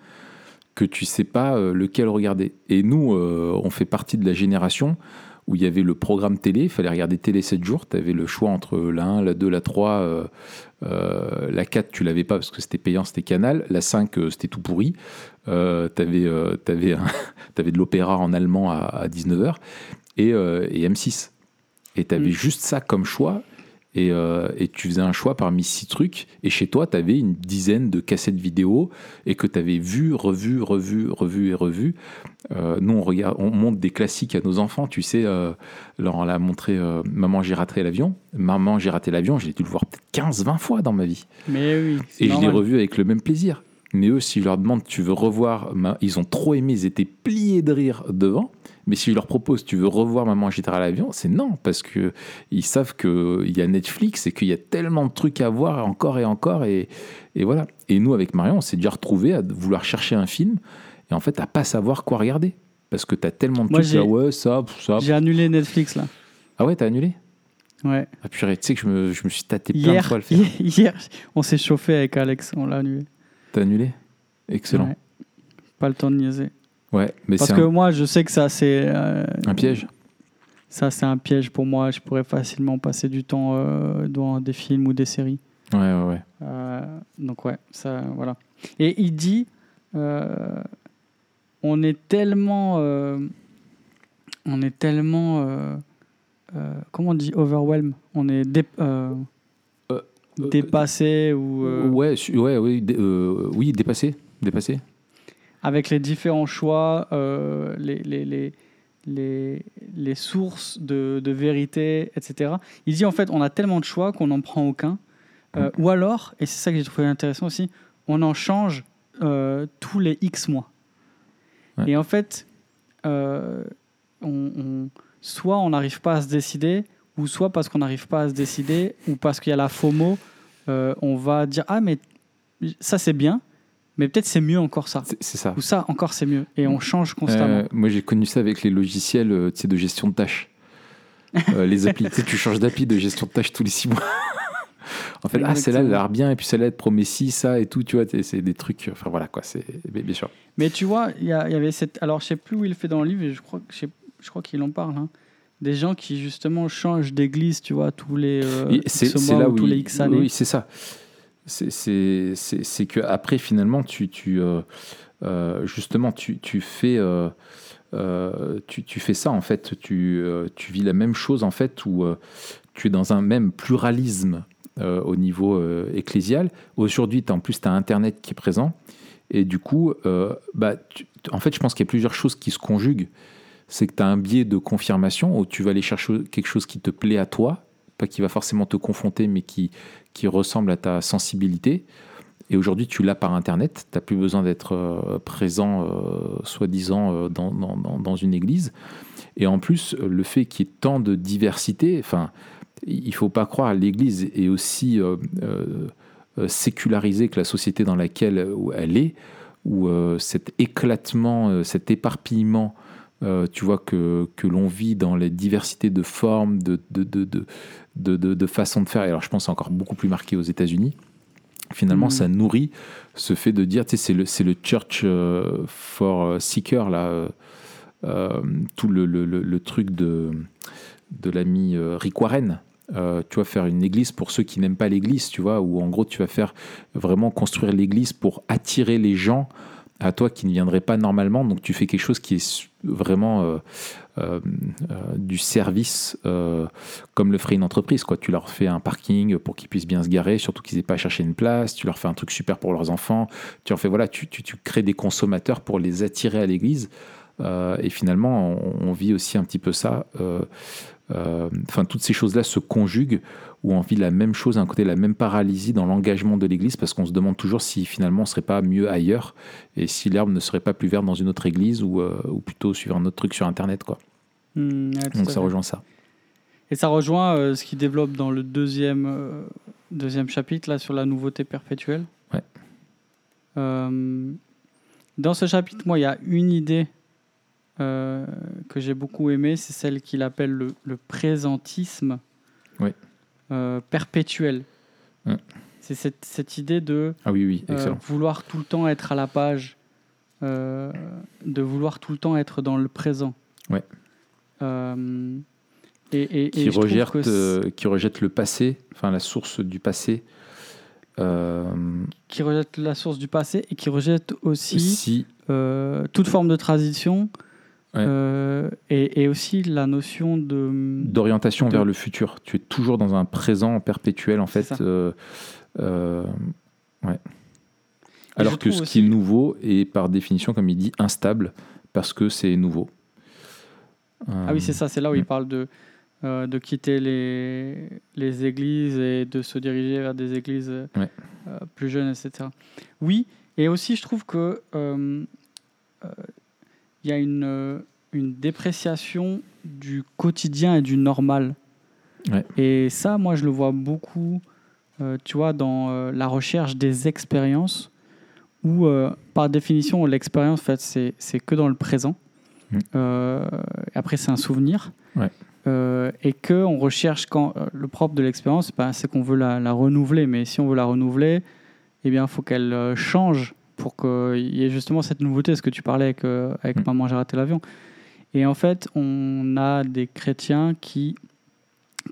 que tu sais pas lequel regarder. Et nous, euh, on fait partie de la génération où il y avait le programme télé, il fallait regarder télé 7 jours, tu avais le choix entre la 1, la 2, la 3, euh, euh, la 4 tu l'avais pas parce que c'était payant, c'était Canal, la 5 euh, c'était tout pourri, euh, tu avais, [LAUGHS] de l'opéra en allemand à, à 19h et, euh, et M6. Et tu avais Mm. juste ça comme choix et, euh, et tu faisais un choix parmi six trucs, et chez toi, tu avais une dizaine de cassettes vidéo, et que tu avais vu, revu, revu, revu et revu. Euh, nous, on, regarde, on montre des classiques à nos enfants, tu sais, euh, leur on l'a montré euh, Maman, j'ai raté l'avion. Maman, j'ai raté l'avion, j'ai dû le voir peut-être 15, 20 fois dans ma vie. Mais oui. Et je l'ai revu avec le même plaisir. Mais eux, si je leur demande, tu veux revoir, ma- ils ont trop aimé, ils étaient pliés de rire devant. Mais si je leur propose, tu veux revoir Maman j'étais à l'avion, c'est non, parce que ils savent qu'il y a Netflix et qu'il y a tellement de trucs à voir encore et encore. Et, et voilà. Et nous, avec Marion, on s'est déjà retrouvés à vouloir chercher un film et en fait à pas savoir quoi regarder. Parce que tu as tellement de Moi, trucs là, ouais, ça, ça. J'ai annulé Netflix là. Ah ouais, t'as annulé? Ouais. Ah purée, tu sais que je me, je me suis tâté plein de fois le faire. [LAUGHS] hier, on s'est chauffé avec Alex, on l'a annulé. T'as annulé? Excellent. Ouais. Pas le temps de niaiser. Ouais, mais Parce que un, moi, je sais que ça, c'est. euh, un piège. Ça, c'est un piège pour moi. Je pourrais facilement passer du temps euh, dans des films ou des séries. Ouais, ouais, ouais. Euh, donc, ouais, ça, voilà. Et il dit euh, on est tellement. on est tellement. comment on dit Overwhelm On est dé- dépassé ou. Ouais, ouais, dé- euh, oui, dépassé, dépassé. Avec les différents choix, euh, les, les, les, les, sources de, de vérité, etc. Il dit en fait, on a tellement de choix qu'on n'en prend aucun. Euh, Ou alors, et c'est ça que j'ai trouvé intéressant aussi, on en change euh, tous les X mois. Ouais. Et en fait, on, on- soit on n'arrive pas à se décider, ou soit parce qu'on n'arrive pas à se décider, ou parce qu'il y a la FOMO, on va dire Ah, mais ça c'est bien, mais peut-être c'est mieux encore ça. C'est ça. Ou ça encore c'est mieux. Et on change constamment. Euh, moi, j'ai connu ça avec les logiciels euh, de gestion de tâches. [LAUGHS] Euh, les applis, tu sais, tu changes d'appli de gestion de tâches tous les six mois. [LAUGHS] En fait, ah, celle-là, elle a l'air bien, et puis celle-là, elle te promet ci, ça, et tout, tu vois, c'est des trucs. Enfin, voilà, quoi, c'est. mais Bien sûr. Mais tu vois, il y, avait cette. Alors, je sais plus où il le fait dans le livre, et je crois, je je crois qu'il en parle. hein. Des gens qui, justement, changent d'église, tu vois, tous les. euh, c'est là où. tous les X années. Oui, c'est ça. C'est- que après finalement, tu, euh, euh, justement, tu, fais. euh, tu, fais ça en fait, tu, vis la même chose en fait où tu es dans un même pluralisme au niveau ecclésial. Aujourd'hui, en plus, tu as Internet qui est présent et du coup, bah, en fait, je pense qu'il y a plusieurs choses qui se conjuguent. C'est que tu as un biais de confirmation où tu vas aller chercher quelque chose qui te plaît à toi, qui va forcément te confronter, mais qui, qui ressemble à ta sensibilité. Et aujourd'hui, tu l'as par Internet. Tu n'as plus besoin d'être euh, présent, euh, soi-disant, euh, dans, dans- dans- une église. Et en plus, le fait qu'il y ait tant de diversité, enfin, il ne faut pas croire, l'église est aussi euh, sécularisée que la société dans laquelle elle est, où cet éclatement, cet éparpillement, tu vois, que, que l'on vit dans les diversités de formes, de, de, de, de, de- de façons de faire. Et alors, je pense encore beaucoup plus marqué aux États-Unis. Finalement, Mhm. ça nourrit ce fait de dire, tu sais, c'est le, c'est le church euh, for seeker, là, euh, euh, tout le, le, truc de, de l'ami euh, Rick Warren. Euh, tu vas faire une église pour ceux qui n'aiment pas l'église, tu vois, où en gros tu vas faire vraiment construire l'église pour attirer les gens à toi qui ne viendraient pas normalement. Donc tu fais quelque chose qui est vraiment euh, euh, euh, du service comme le ferait une entreprise. Quoi. Tu leur fais un parking pour qu'ils puissent bien se garer, surtout qu'ils n'aient pas à chercher une place. Tu leur fais un truc super pour leurs enfants. Tu leur fais voilà, tu, tu crées des consommateurs pour les attirer à l'église. Euh, et finalement, on, on vit aussi un petit peu ça. Euh, euh, Enfin, toutes ces choses-là se conjuguent où on vit la même chose, d'un côté la même paralysie dans l'engagement de l'Église, parce qu'on se demande toujours si finalement on serait pas mieux ailleurs et si l'herbe ne serait pas plus verte dans une autre église ou, euh, ou plutôt suivre un autre truc sur Internet. Quoi. Hmm, Donc ça rejoint ça. Et ça rejoint euh, ce qu'il développe dans le deuxième, euh, deuxième chapitre, là, sur la nouveauté perpétuelle. Ouais. Dans ce chapitre, moi, il y a une idée euh, que j'ai beaucoup aimée, c'est celle qu'il appelle le, le présentisme euh, perpétuel. Ouais. C'est cette, cette idée de Ah oui, oui, euh, vouloir tout le temps être à la page, de vouloir tout le temps être dans le présent. Ouais. Et, et- et qui, rejette, que c'est- qui rejette le passé, enfin la source du passé. Euh, qui rejette la source du passé et qui rejette aussi si, euh, toute forme de transition Ouais. euh, et, et aussi la notion de d'orientation de- vers le futur. Tu es toujours dans un présent perpétuel, en fait. Euh, euh, ouais. Alors que ce qui est nouveau est par définition, comme il dit, instable parce que c'est nouveau. ah oui c'est ça c'est là où Mm. il parle de de quitter les, les églises et de se diriger vers des églises Ouais. plus jeunes etc oui et aussi je trouve que il y a une euh, une dépréciation du quotidien et du normal Ouais. Et ça, moi, je le vois beaucoup, euh, tu vois, dans euh, la recherche des expériences, où, euh, par définition, l'expérience, en fait, c'est que dans le présent. Mm. Euh, et après, c'est un souvenir. Ouais. Et que on recherche quand le propre de l'expérience, bah, c'est qu'on veut la, la renouveler. Mais si on veut la renouveler, eh bien, il faut qu'elle change pour qu'il y ait justement cette nouveauté. Ce que tu parlais avec, euh, avec Mm. Maman, j'ai raté l'avion. Et en fait, on a des chrétiens qui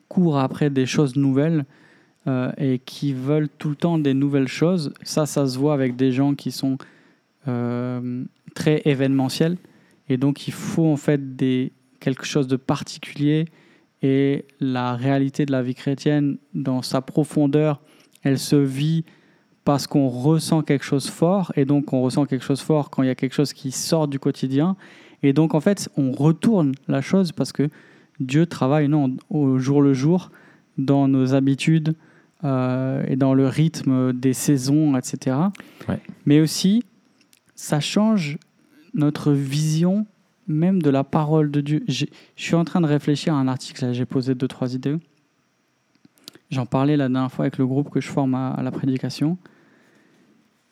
courent après des choses nouvelles euh, et qui veulent tout le temps des nouvelles choses. Ça, ça se voit avec des gens qui sont euh, très événementiels. Et donc, il faut en fait des, quelque chose de particulier. Et la réalité de la vie chrétienne, dans sa profondeur, elle se vit parce qu'on ressent quelque chose fort. Et donc, on ressent quelque chose fort quand il y a quelque chose qui sort du quotidien. Et donc, en fait, on retourne la chose parce que Dieu travaille non, au jour le jour dans nos habitudes euh, et dans le rythme des saisons, etc. Ouais. Mais aussi, ça change notre vision même de la parole de Dieu. Je suis en train de réfléchir à un article, j'ai posé deux, trois idées. J'en parlais la dernière fois avec le groupe que je forme à, à la prédication.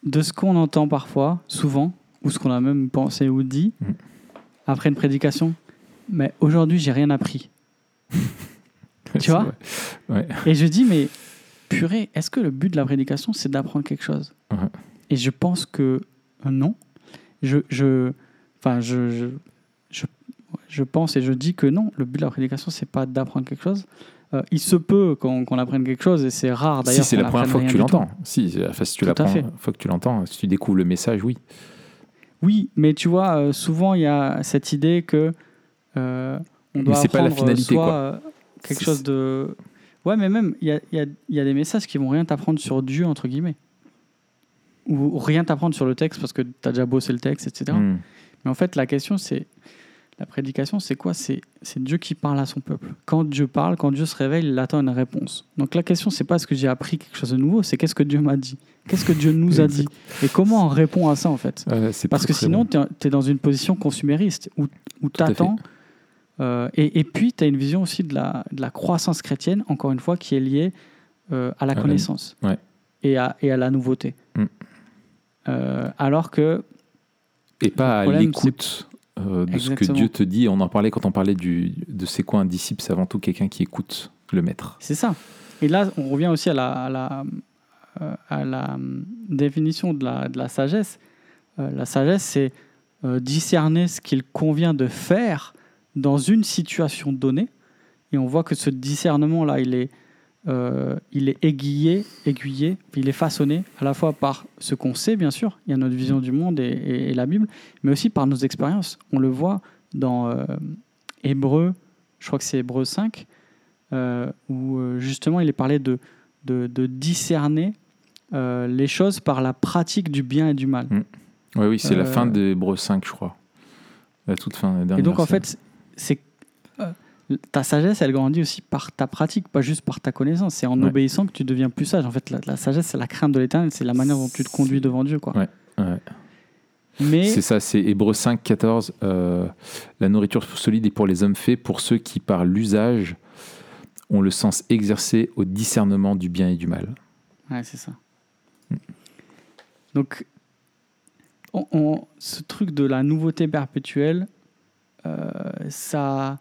De ce qu'on entend parfois, souvent, ou ce qu'on a même pensé ou dit, Mhm. après une prédication, mais aujourd'hui, j'ai rien appris. [LAUGHS] C'est vois. Ouais. Et je dis, mais purée, est-ce que le but de la prédication, c'est d'apprendre quelque chose? Ouais. Et je pense que non. Je, je, enfin, je, je, je, je pense et je dis que non, le but de la prédication, c'est pas d'apprendre quelque chose. Euh, il se peut qu'on apprenne quelque chose, et c'est rare d'ailleurs. Si c'est la première fois que tu l'entends. Si, enfin, si tu l'apprends, fois que tu l'entends, si tu découvres le message, oui. Oui, mais tu vois, euh, souvent il y a cette idée que euh, on Mais doit c'est pas la apprendre, finalité, soit, quoi. euh, quelque chose de. Ouais, mais même il y a, il y a- il y a des messages qui vont rien t'apprendre sur Dieu entre guillemets, ou, ou rien t'apprendre sur le texte parce que tu as déjà bossé le texte, etc. Hmm. Mais en fait, la question c'est la prédication, c'est quoi? C'est Dieu qui parle à son peuple. Quand Dieu parle, quand Dieu se réveille, il attend une réponse. Donc la question, c'est pas est-ce que j'ai appris quelque chose de nouveau, c'est qu'est-ce que Dieu m'a dit, qu'est-ce que Dieu nous a dit, et comment on répond à ça en fait? C'est Parce que sinon, bon. tu es, dans une position consumériste où, où tu attends. et, et puis, tu as une vision aussi de la, de la croissance chrétienne, encore une fois, qui est liée euh, à la la- connaissance ouais. et, à, et à la nouveauté. Mm. Euh, alors que, Et pas à l'écoute euh, de ce que. Dieu te dit. On en parlait quand on parlait du, de c'est quoi un disciple, c'est avant tout quelqu'un qui écoute le maître. c'est ça. Et là, on revient aussi à la, à la, euh, à la hum, définition de la, de la sagesse. Euh, la sagesse, c'est euh, discerner ce qu'il convient de faire dans une situation donnée. Et on voit que ce discernement-là, il est, euh, il est aiguillé, aiguillé, il est façonné à la fois par ce qu'on sait, bien sûr, il y a notre vision du monde et, et- et la Bible, mais aussi par nos expériences. On le voit dans euh, Hébreu, je crois que c'est Hébreu 5, euh, où euh, justement il est parlé de, de, de discerner les choses par la pratique du bien et du mal. Oui, oui, c'est la fin d'Hébreu 5, je crois. La toute fin. la Et dernière donc, en scène. fait, c'est ta sagesse, elle grandit aussi par ta pratique, pas juste par ta connaissance. C'est en Ouais. obéissant que tu deviens plus sage. En fait, la, la sagesse, c'est la crainte de l'éternel, c'est la manière dont tu te conduis devant Dieu. Quoi. Ouais, ouais. Mais C'est ça, c'est Hébreu 5, 14. euh, la nourriture solide est pour les hommes faits, pour ceux qui, par l'usage, ont le sens exercé au discernement du bien et du mal. Ouais, c'est ça. Mm. Donc, on- on- ce truc de la nouveauté perpétuelle, euh, ça.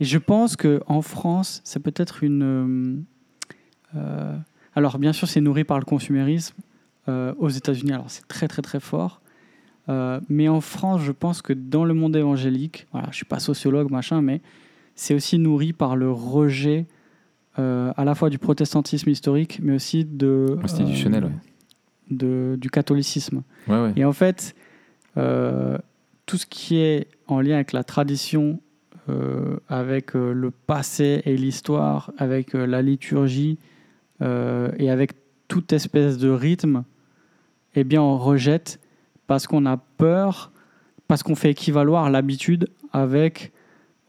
Et je pense que en France, c'est peut-être une. euh, euh, alors, bien sûr, c'est nourri par le consumérisme. Euh, aux États-Unis, alors c'est très, très, très fort. Euh, mais en France, je pense que dans le monde évangélique, voilà, je suis pas sociologue, machin, mais c'est aussi nourri par le rejet à la fois du protestantisme historique, mais aussi de, Institutionnel, ouais. de- du catholicisme. Ouais, ouais. Et en fait, tout ce qui est en lien avec la tradition, avec euh, le passé et l'histoire, avec euh, la liturgie euh, et avec toute espèce de rythme, eh bien, on rejette parce qu'on a peur, parce qu'on fait équivaloir l'habitude avec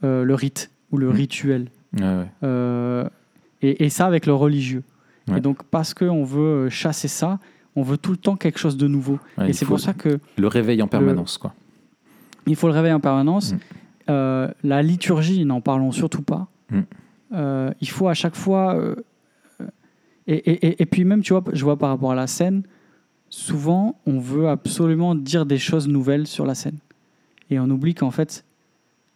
euh, le rite ou le Mm. rituel. Ouais. Euh, et, et ça avec le religieux. Ouais. Et donc, parce qu'on veut euh, chasser ça, on veut tout le temps quelque chose de nouveau. Ouais, et c'est pour ça que Le réveil en permanence, quoi. il faut le réveiller en permanence. Mm. Euh, la liturgie, n'en parlons surtout pas. Mm. Euh, il faut à chaque fois. euh, et, et- et- et puis même, tu vois, je vois par rapport à la scène, souvent, on veut absolument dire des choses nouvelles sur la scène. Et on oublie qu'en fait,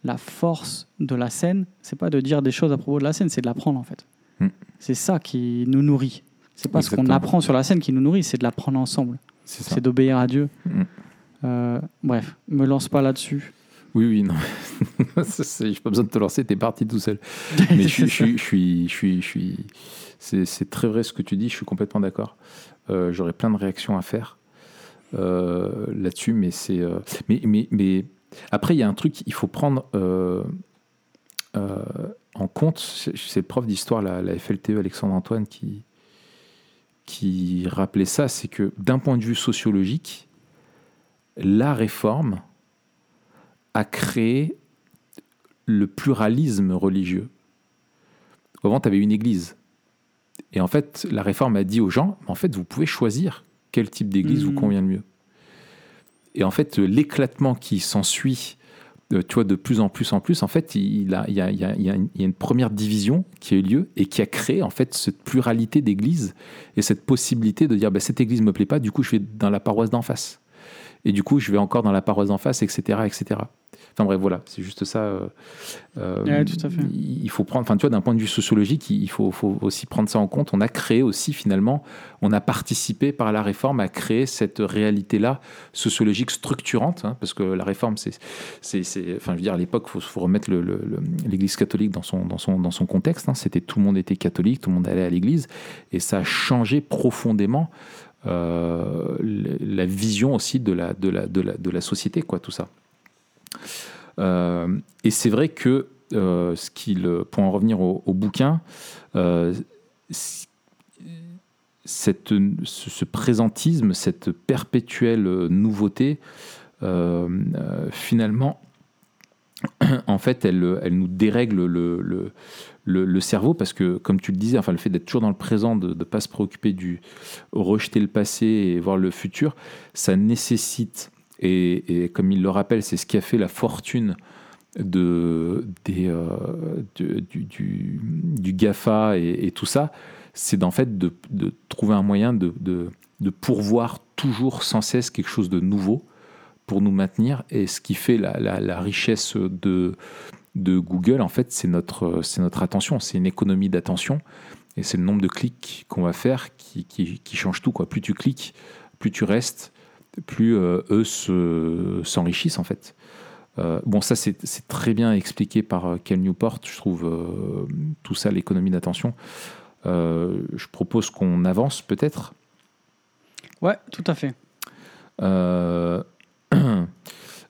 la force de la scène, c'est pas de dire des choses à propos de la scène, c'est de l'apprendre en fait. Mm. C'est ça qui nous nourrit. C'est pas ce qu'on apprend sur la scène qui nous nourrit, c'est de l'apprendre ensemble. C'est d'obéir à Dieu. Mm. Bref, me lance pas là-dessus. Oui, oui, non. [LAUGHS] C'est- J'ai pas besoin de te lancer, t'es parti tout seul. [LAUGHS] Mais je suis, je suis, je suis, je suis, je suis- c'est, très vrai ce que tu dis, je suis complètement d'accord. Euh, j'aurais plein de réactions à faire euh, là-dessus, mais c'est, euh, mais, mais, mais après il y a un truc, il faut prendre en compte. C'est, c'est le prof d'histoire, la, la FLTE, Alexandre Antoine, qui qui rappelait ça, c'est que d'un point de vue sociologique, la réforme a créé le pluralisme religieux. Avant, tu avais une église. Et en fait, la réforme a dit aux gens, en fait, vous pouvez choisir quel type d'église vous convient le mieux. Et en fait, l'éclatement qui s'ensuit, euh, tu vois, de plus en plus en plus, en fait, il, a- il y, a, il y a- il y a une- première division qui a eu lieu et qui a créé, en fait, cette pluralité d'églises et cette possibilité de dire, bah, cette église me plaît pas, du coup, je vais dans la paroisse d'en face. Et du coup, je vais encore dans la paroisse d'en face, etc., etc. Enfin bref, voilà, c'est juste ça. euh, euh, Ouais, tout à fait. Il faut prendre, enfin tu vois, d'un point de vue sociologique, il faut, faut aussi prendre ça en compte. On a créé aussi finalement, on a participé par la réforme à créer cette réalité-là sociologique structurante, hein, parce que la réforme, c'est, c'est, c'est- enfin je veux dire, à l'époque, il faut, faut remettre l'Église catholique dans son, dans son, dans son contexte. hein. C'était tout le monde était catholique, tout le monde allait à l'Église, et ça a changé profondément. euh, la vision aussi de la, de la, de la, de la société, quoi, tout ça. Euh, et c'est vrai que, euh, ce qu'il, pour en revenir au, bouquin, euh, cette, ce, présentisme, cette perpétuelle nouveauté, finalement, [CLEARS THROAT] en fait, elle, elle nous dérègle le, le, le, le cerveau parce que, comme tu le disais, enfin, le fait d'être toujours dans le présent, de ne pas se préoccuper du rejeter le passé et voir le futur, ça nécessite, et, comme il le rappelle, c'est ce qui a fait la fortune euh, du, GAFA et, tout ça, c'est d'en fait de, trouver un moyen de, pourvoir toujours sans cesse quelque chose de nouveau pour nous maintenir. Et ce qui fait la, richesse de, Google, en fait, c'est notre, attention, c'est une économie d'attention. Et c'est le nombre de clics qu'on va faire qui, change tout. Plus tu cliques, plus tu restes, plus euh, eux se- s'enrichissent en fait. Euh, bon, ça c'est très bien expliqué par euh, Cal Newport, je trouve, euh, tout ça, l'économie d'attention. Euh, je propose qu'on avance peut-être? Ouais, tout à fait. [CLEARS THROAT]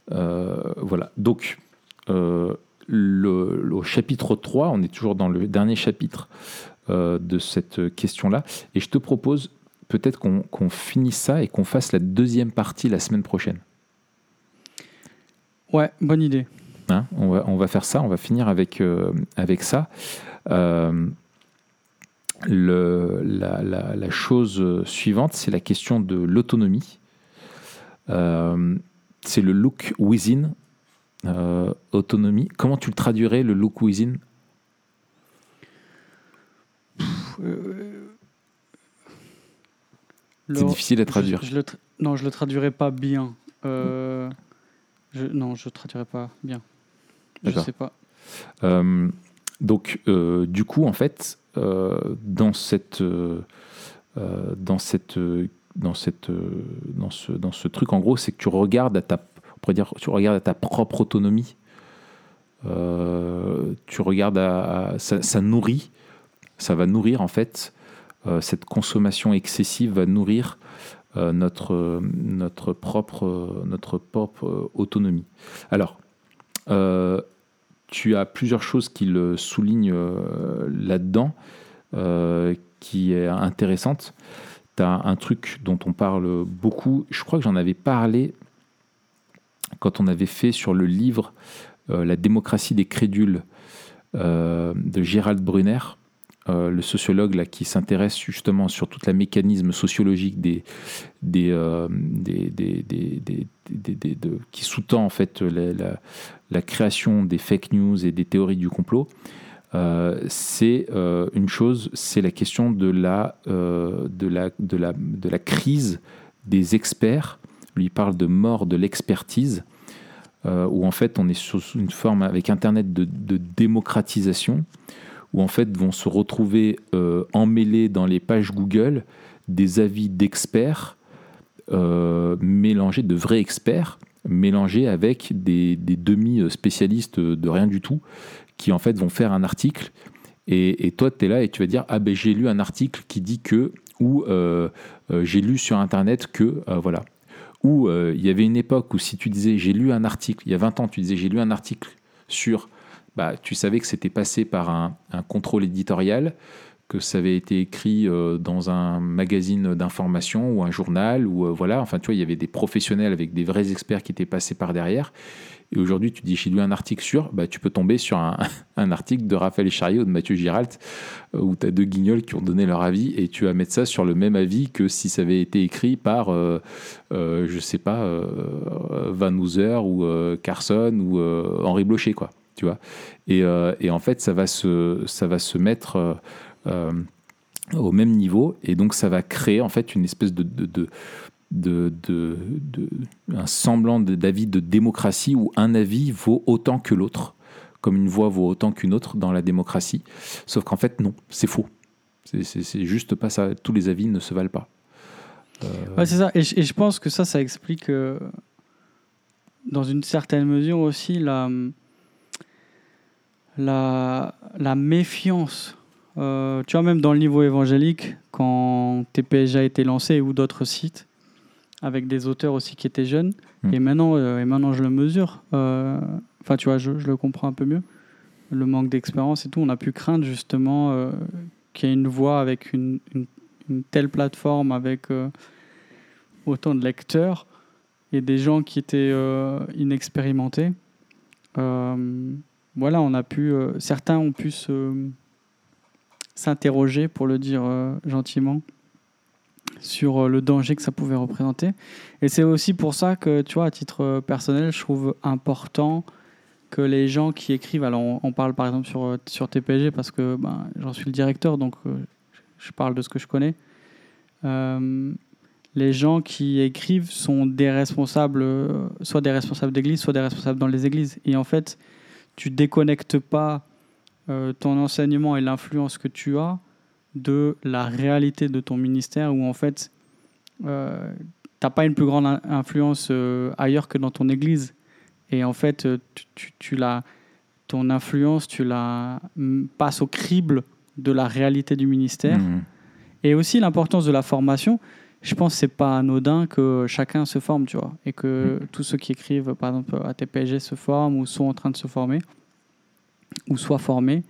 Voilà, donc le, le chapitre 3, on est toujours dans le dernier chapitre de cette question-là, et je te propose peut-être qu'on finisse ça et qu'on fasse la deuxième partie la semaine prochaine. Ouais, bonne idée. Hein, on, va, on va faire ça, on va finir avec, euh, avec ça. Euh, le- la, la- la chose suivante, c'est la question de l'autonomie. Euh, c'est le look within. autonomie. Comment tu le traduirais, le look within? C'est le- difficile à traduire. Je, je le tra- non, je le traduirai pas bien. Euh, je, non, je traduirai pas bien. Je sais pas. Euh, donc, euh, du coup, en fait, euh, dans cette, dans cette, dans cette, dans ce, dans ce truc, en gros, c'est que tu regardes à ta, on pourrait dire, tu regardes à ta propre autonomie. Tu regardes à, à- ça, ça nourrit, ça va nourrir en fait cette consommation excessive va nourrir euh, notre, euh, notre, propre, euh, notre propre euh, autonomie. Alors, euh, tu as plusieurs choses qui le soulignent euh, là-dedans, euh, qui est intéressante. Tu as un truc dont on parle beaucoup, je crois que j'en avais parlé quand on avait fait sur le livre euh, La démocratie des crédules euh, de Gérald Brunner, euh, le sociologue là, qui s'intéresse justement sur tout le mécanisme sociologique des, des, des, des- des- des- des- des- de- qui sous-tend en fait la, création des fake news et des théories du complot. Euh, c'est euh, une chose, c'est la question de la, de, la, de, la, de la crise des experts. Lui parle de mort de l'expertise, où en fait on est sous une forme avec Internet de démocratisation, où en fait vont se retrouver euh, emmêlés dans les pages Google des avis d'experts euh, mélangés, de vrais experts, mélangés avec des, des demi-spécialistes de rien du tout, qui en fait vont faire un article. Et, toi, tu es là et tu vas dire Ah ben j'ai lu un article qui dit que, ou euh, j'ai lu sur Internet que, voilà. Ou il y avait une époque où si tu disais j'ai lu un article, il y a 20 ans, tu disais j'ai lu un article sur, bah, tu savais que c'était passé par un, contrôle éditorial, que ça avait été écrit euh, dans un magazine d'information ou un journal, ou euh, voilà, enfin tu vois, il y avait des professionnels avec des vrais experts qui étaient passés par derrière. Et aujourd'hui, tu dis j'ai lu un article sur, bah, tu peux tomber sur un, [LAUGHS] article de Raphaël Chariot ou de Mathieu Giralt, euh, où tu as deux guignols qui ont donné leur avis, et tu vas mettre ça sur le même avis que si ça avait été écrit par, euh, euh, je sais pas, Van Hooser ou Carson ou Henri Blocher, quoi. Tu vois et, euh, et en fait, ça va se, ça va se mettre euh, euh, au même niveau, et donc ça va créer en fait une espèce de, de, de, de, de, un semblant d'avis de démocratie où un avis vaut autant que l'autre, comme une voix vaut autant qu'une autre dans la démocratie. Sauf qu'en fait, non, c'est faux. C'est- juste pas ça. Tous les avis ne se valent pas. C'est ça. Et je, pense que ça, ça explique, dans une certaine mesure aussi, la, la, la méfiance. Euh, tu vois, même dans le niveau évangélique, quand TPJ a été lancé ou d'autres sites, avec des auteurs aussi qui étaient jeunes, Mm. et, maintenant, euh, et maintenant je le mesure. euh, Enfin, tu vois, je, je le comprends un peu mieux. Le manque d'expérience et tout, on a pu craindre justement qu'il y ait une voix avec une, une- une telle plateforme, avec autant de lecteurs et des gens qui étaient euh, inexpérimentés. Euh, voilà, on a pu, euh, certains ont pu s'interroger, pour le dire euh, gentiment, sur euh, le danger que ça pouvait représenter. Et c'est aussi pour ça que, tu vois, à titre personnel, je trouve important que les gens qui écrivent, alors on, parle par exemple sur, sur TPG parce que ben, j'en suis le directeur, donc je parle de ce que je connais. Les gens qui écrivent sont des responsables, soit des responsables d'église, soit des responsables dans les églises. Et en fait, tu déconnectes pas euh, ton enseignement et l'influence que tu as de la réalité de ton ministère, où en fait, euh, t'as pas une plus grande in- influence euh, ailleurs que dans ton église. Et en fait, euh, tu, tu, tu la, ton influence, tu la passes au crible de la réalité du ministère. mhm. Et aussi l'importance de la formation. Je pense que c'est pas anodin que chacun se forme, tu vois, et que tous ceux qui écrivent, par exemple, à TPG se forment ou sont en train de se former, ou soient formés.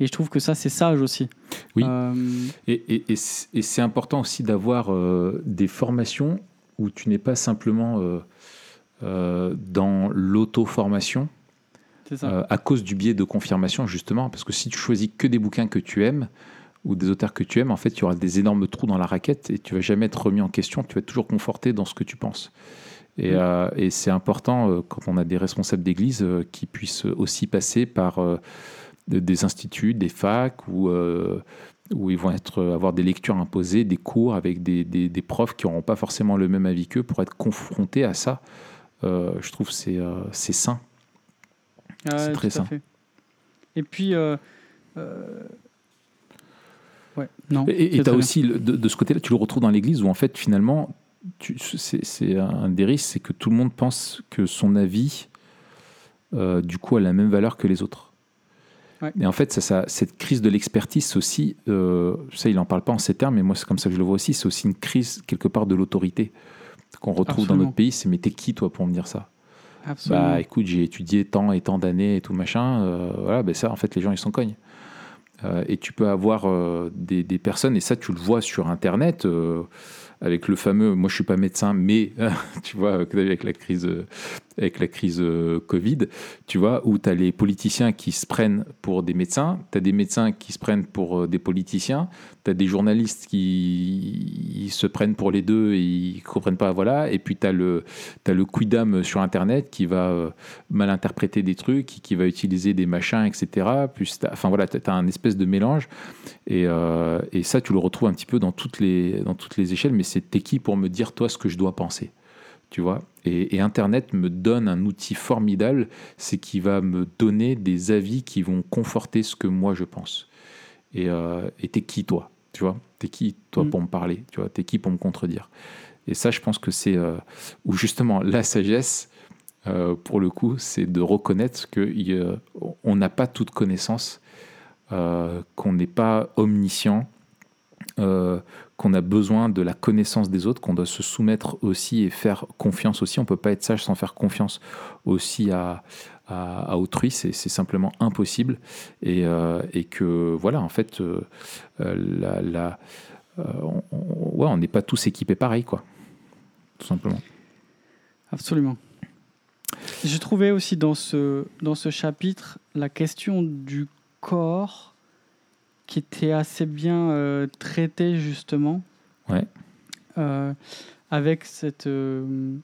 Et je trouve que ça, c'est sage aussi. Oui. Euh, Et, c'est important aussi d'avoir euh, des formations où tu n'es pas simplement euh, dans l'auto-formation à cause du biais de confirmation, justement. Parce que si tu choisis que des bouquins que tu aimes ou des auteurs que tu aimes, en fait, il y aura des énormes trous dans la raquette et tu vas jamais être remis en question. Tu vas être toujours conforté dans ce que tu penses. Et, Mm. euh, et c'est important euh, quand on a des responsables d'église euh, qui puissent aussi passer par euh, de- des instituts, des facs où, où ils vont être, avoir des lectures imposées, des cours avec des, des- des profs qui n'auront pas forcément le même avis qu'eux pour être confrontés à ça. Je trouve que c'est c'est sain. C'est très sain. fait. Et puis, ouais, non. Et tu as aussi, le- de, de ce côté-là, tu le retrouves dans l'Église où en fait, finalement, c'est un des risques, c'est que tout le monde pense que son avis, euh, du coup, a la même valeur que les autres. Ouais. Et en fait, ça, ça- cette crise de l'expertise, aussi, euh, ça, il n'en parle pas en ces termes, mais moi, c'est comme ça que je le vois aussi, c'est aussi une crise, quelque part, de l'autorité qu'on retrouve dans notre pays. C'est, mais t'es qui, toi, pour me dire ça? Absolument. bah écoute, j'ai étudié tant et tant d'années et tout machin. euh, voilà, ben ça, en fait, les gens, ils s'en cognent. Euh, et tu peux avoir euh, des, personnes, et ça, tu le vois sur Internet, euh, avec le fameux, moi je suis pas médecin, mais [LAUGHS] tu vois, avec la crise, avec la crise euh, Covid, tu vois, où tu as les politiciens qui se prennent pour des médecins, tu as des médecins qui se prennent pour euh, des politiciens, tu as des journalistes qui se prennent pour les deux et ils comprennent pas, voilà, et puis tu as le, le quidam sur Internet qui va euh, mal interpréter des trucs, qui, va utiliser des machins, etc. T'as- enfin voilà, tu as un espèce de mélange. Et, et ça, tu le retrouves un petit peu dans toutes les, dans toutes les échelles, mais c'est t'es qui pour me dire, toi, ce que je dois penser? Tu vois et, et Internet me donne un outil formidable, c'est qu'il va me donner des avis qui vont conforter ce que moi je pense. Et euh, t'es qui toi Tu vois? T'es qui toi Mm. pour me parler Tu vois? T'es qui pour me contredire? Et ça, je pense que c'est euh, où justement la sagesse, euh, pour le coup, c'est de reconnaître qu'on n'a pas toute connaissance, euh, qu'on n'est pas omniscient, euh, qu'on a besoin de la connaissance des autres, qu'on doit se soumettre aussi et faire confiance aussi. On peut pas être sage sans faire confiance aussi à, à, autrui, c'est simplement impossible. Et, euh, et que voilà, en fait, euh, la, on n'est pas tous équipés pareil, quoi. Tout simplement. Absolument. J'ai trouvé aussi dans ce, dans ce chapitre la question du corps qui était assez bien euh, traitée justement. Ouais. Euh, avec cette, euh,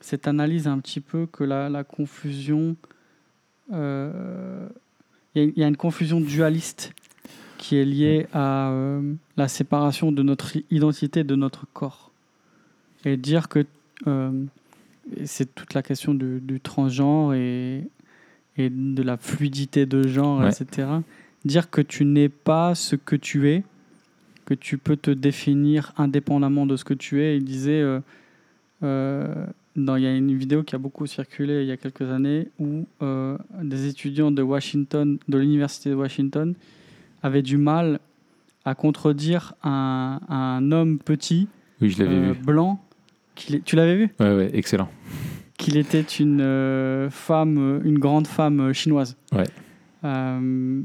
cette analyse un petit peu que la, la confusion... Il y, a- il y a une confusion dualiste qui est liée à la séparation de notre identité de notre corps. et dire que c'est toute la question du, du transgenre et, et de la fluidité de genre, Ouais. etc. Dire que tu n'es pas ce que tu es, que tu peux te définir indépendamment de ce que tu es. Il disait, euh, euh, dans, il y a une vidéo qui a beaucoup circulé il y a quelques années où euh, des étudiants de Washington, de l'université de Washington, avaient du mal à contredire un, un homme petit, Oui, je l'avais vu. blanc. tu l'avais vu? Ouais, ouais, excellent. qu'il était une femme, une grande femme chinoise. Ouais. Euh,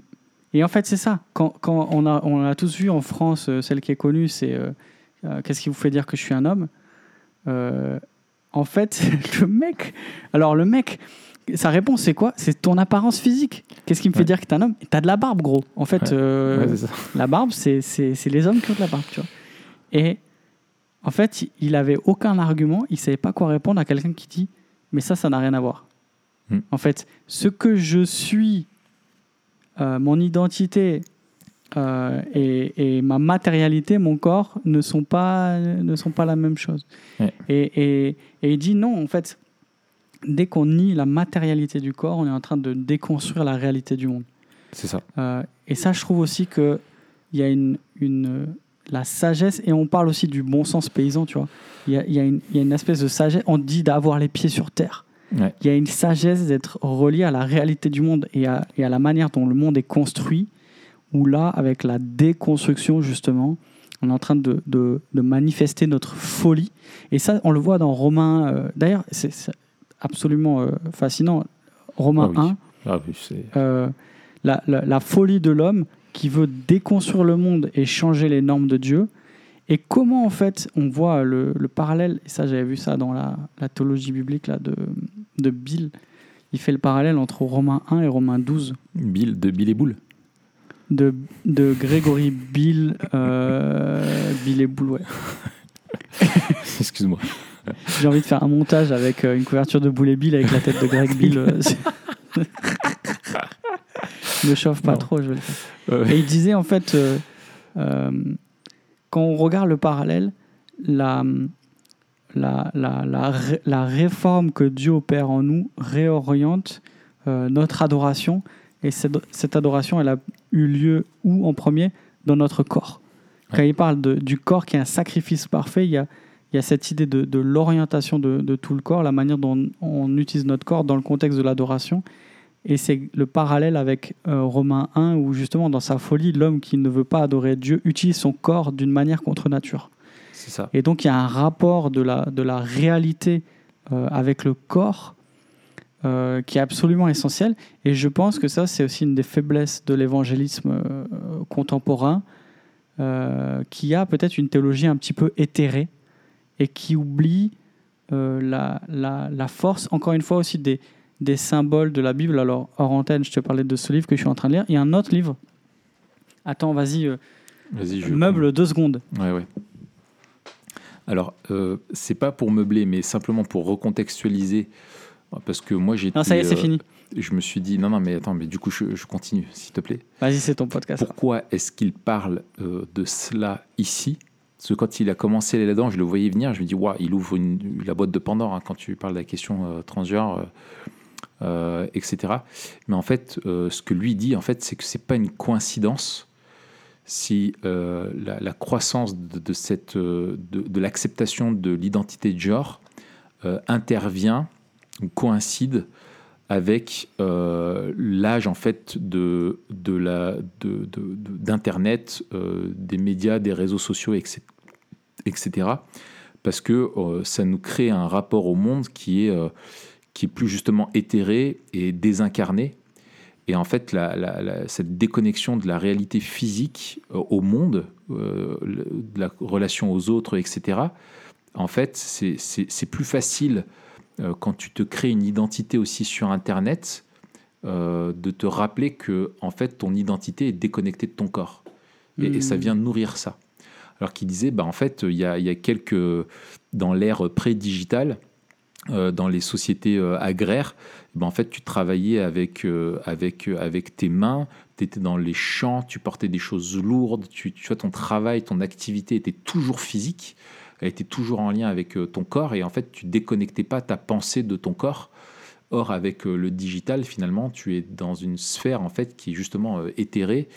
et en fait, c'est ça. Quand, quand on, a, on a tous vu en France, euh, celle qui est connue, c'est euh, euh, Qu'est-ce qui vous fait dire que je suis un homme? En fait, [LAUGHS] le mec. Alors, le mec, sa réponse, c'est quoi? C'est ton apparence physique. Qu'est-ce qui me fait dire que t'es un homme? T'as de la barbe, gros. En fait, Ouais. euh, Ouais, [LAUGHS] la barbe, c'est les hommes qui ont de la barbe, tu vois. Et en fait, il- il avait aucun argument, il savait pas quoi répondre à quelqu'un qui dit Mais ça, ça n'a rien à voir. Hmm. En fait, ce que je suis, euh, mon identité euh, et, et ma matérialité, mon corps, ne sont pas, ne sont pas la même chose. Ouais. Et, et- et il dit Non, en fait, dès qu'on nie la matérialité du corps, on est en train de déconstruire la réalité du monde. C'est ça. Euh, et ça, je trouve aussi que il y a une, une, la sagesse, et on parle aussi du bon sens paysan, tu vois. Il y a, y a une espèce de sagesse. On dit d'avoir les pieds sur terre. Ouais. Il y a une sagesse d'être relié à la réalité du monde et à, et à la manière dont le monde est construit, où là, avec la déconstruction, justement, on est en train de, de, de manifester notre folie. Et ça, on le voit dans Romains. euh, D'ailleurs, c'est absolument euh, fascinant. Romains Ah oui. 1, Ah oui, euh, la, la- la folie de l'homme qui veut déconstruire le monde et changer les normes de Dieu. Et comment, en fait, on voit le, le parallèle, et ça, j'avais vu ça dans la, la théologie biblique là, de, de Bill. Il fait le parallèle entre Romains 1 et Romains 12 Bill, de Bill et Boule. de, de Grégory Bill, euh, Bill et Boule, ouais. [LAUGHS] Excuse-moi. J'ai envie de faire un montage avec euh, une couverture de Boule et Bill avec la tête de Greg Bill. euh, Me [LAUGHS] chauffe pas Non. trop, je vais le faire. Euh, Et il disait en fait, euh, quand on regarde le parallèle, la, la, la, la, ré- la réforme que Dieu opère en nous réoriente euh, notre adoration. Et cette, cette adoration, elle a eu lieu où en premier? Dans notre corps. Quand il parle de- du corps qui est un sacrifice parfait, il y a, il y a cette idée de, de l'orientation de, de tout le corps, la manière dont on utilise notre corps dans le contexte de l'adoration. Et c'est le parallèle avec euh, Romains 1, où justement, dans sa folie, l'homme qui ne veut pas adorer Dieu utilise son corps d'une manière contre nature. c'est ça. Et donc, il y a un rapport de la, de la réalité euh, avec le corps euh, qui est absolument essentiel. Et je pense que ça, c'est aussi une des faiblesses de l'évangélisme euh, contemporain, qui a peut-être une théologie un petit peu éthérée et qui oublie la, la, la force, encore une fois, aussi des, des symboles de la Bible. Alors, hors antenne, je te parlais de ce livre que je suis en train de lire. Il y a un autre livre. Attends, vas-y, euh, Vas-y, je. meuble deux secondes. Ouais, ouais. Alors, euh, c'est pas pour meubler, mais simplement pour recontextualiser. Parce que moi, j'ai. Non, ça y est, c'est fini. Je me suis dit, non, non, mais attends, mais du coup, je, je continue, s'il te plaît. Vas-y, c'est ton podcast. Pourquoi est-ce qu'il parle euh, de cela ici? Parce que quand il a commencé là-dedans, je le voyais venir, je me dis, waouh, il ouvre une- la boîte de Pandore hein, quand tu parles de la question euh, transgenre, euh, euh, etc. Mais en fait, euh, ce que lui dit, en fait, c'est que c'est pas une coïncidence si euh, la, croissance de, l'acceptation de l'identité de genre intervient ou coïncide avec l'âge en fait de, de d'internet, des médias, des réseaux sociaux, etc., etc. Parce que ça nous crée un rapport au monde qui est, qui est plus justement éthéré et désincarné. Et en fait, la- la- la- cette déconnexion de la réalité physique euh, au monde, euh, de la relation aux autres, etc., en fait, c'est- plus facile euh, quand tu te crées une identité aussi sur Internet, euh, de te rappeler que en fait ton identité est déconnectée de ton corps et, et ça Mhm. vient nourrir ça. Alors qu'il disait, bah en fait, il y a, y a quelques dans l'ère pré-digitale, dans les sociétés euh, agraires, ben en fait, tu travaillais avec, euh, avec, euh, avec tes mains, tu étais dans les champs, tu portais des choses lourdes, tu, ton travail, ton activité était toujours physique, elle était toujours en lien avec euh, ton corps et en fait, tu déconnectais pas ta pensée de ton corps. Or, avec euh, le digital, finalement, tu es dans une sphère en fait qui est justement euh, éthérée.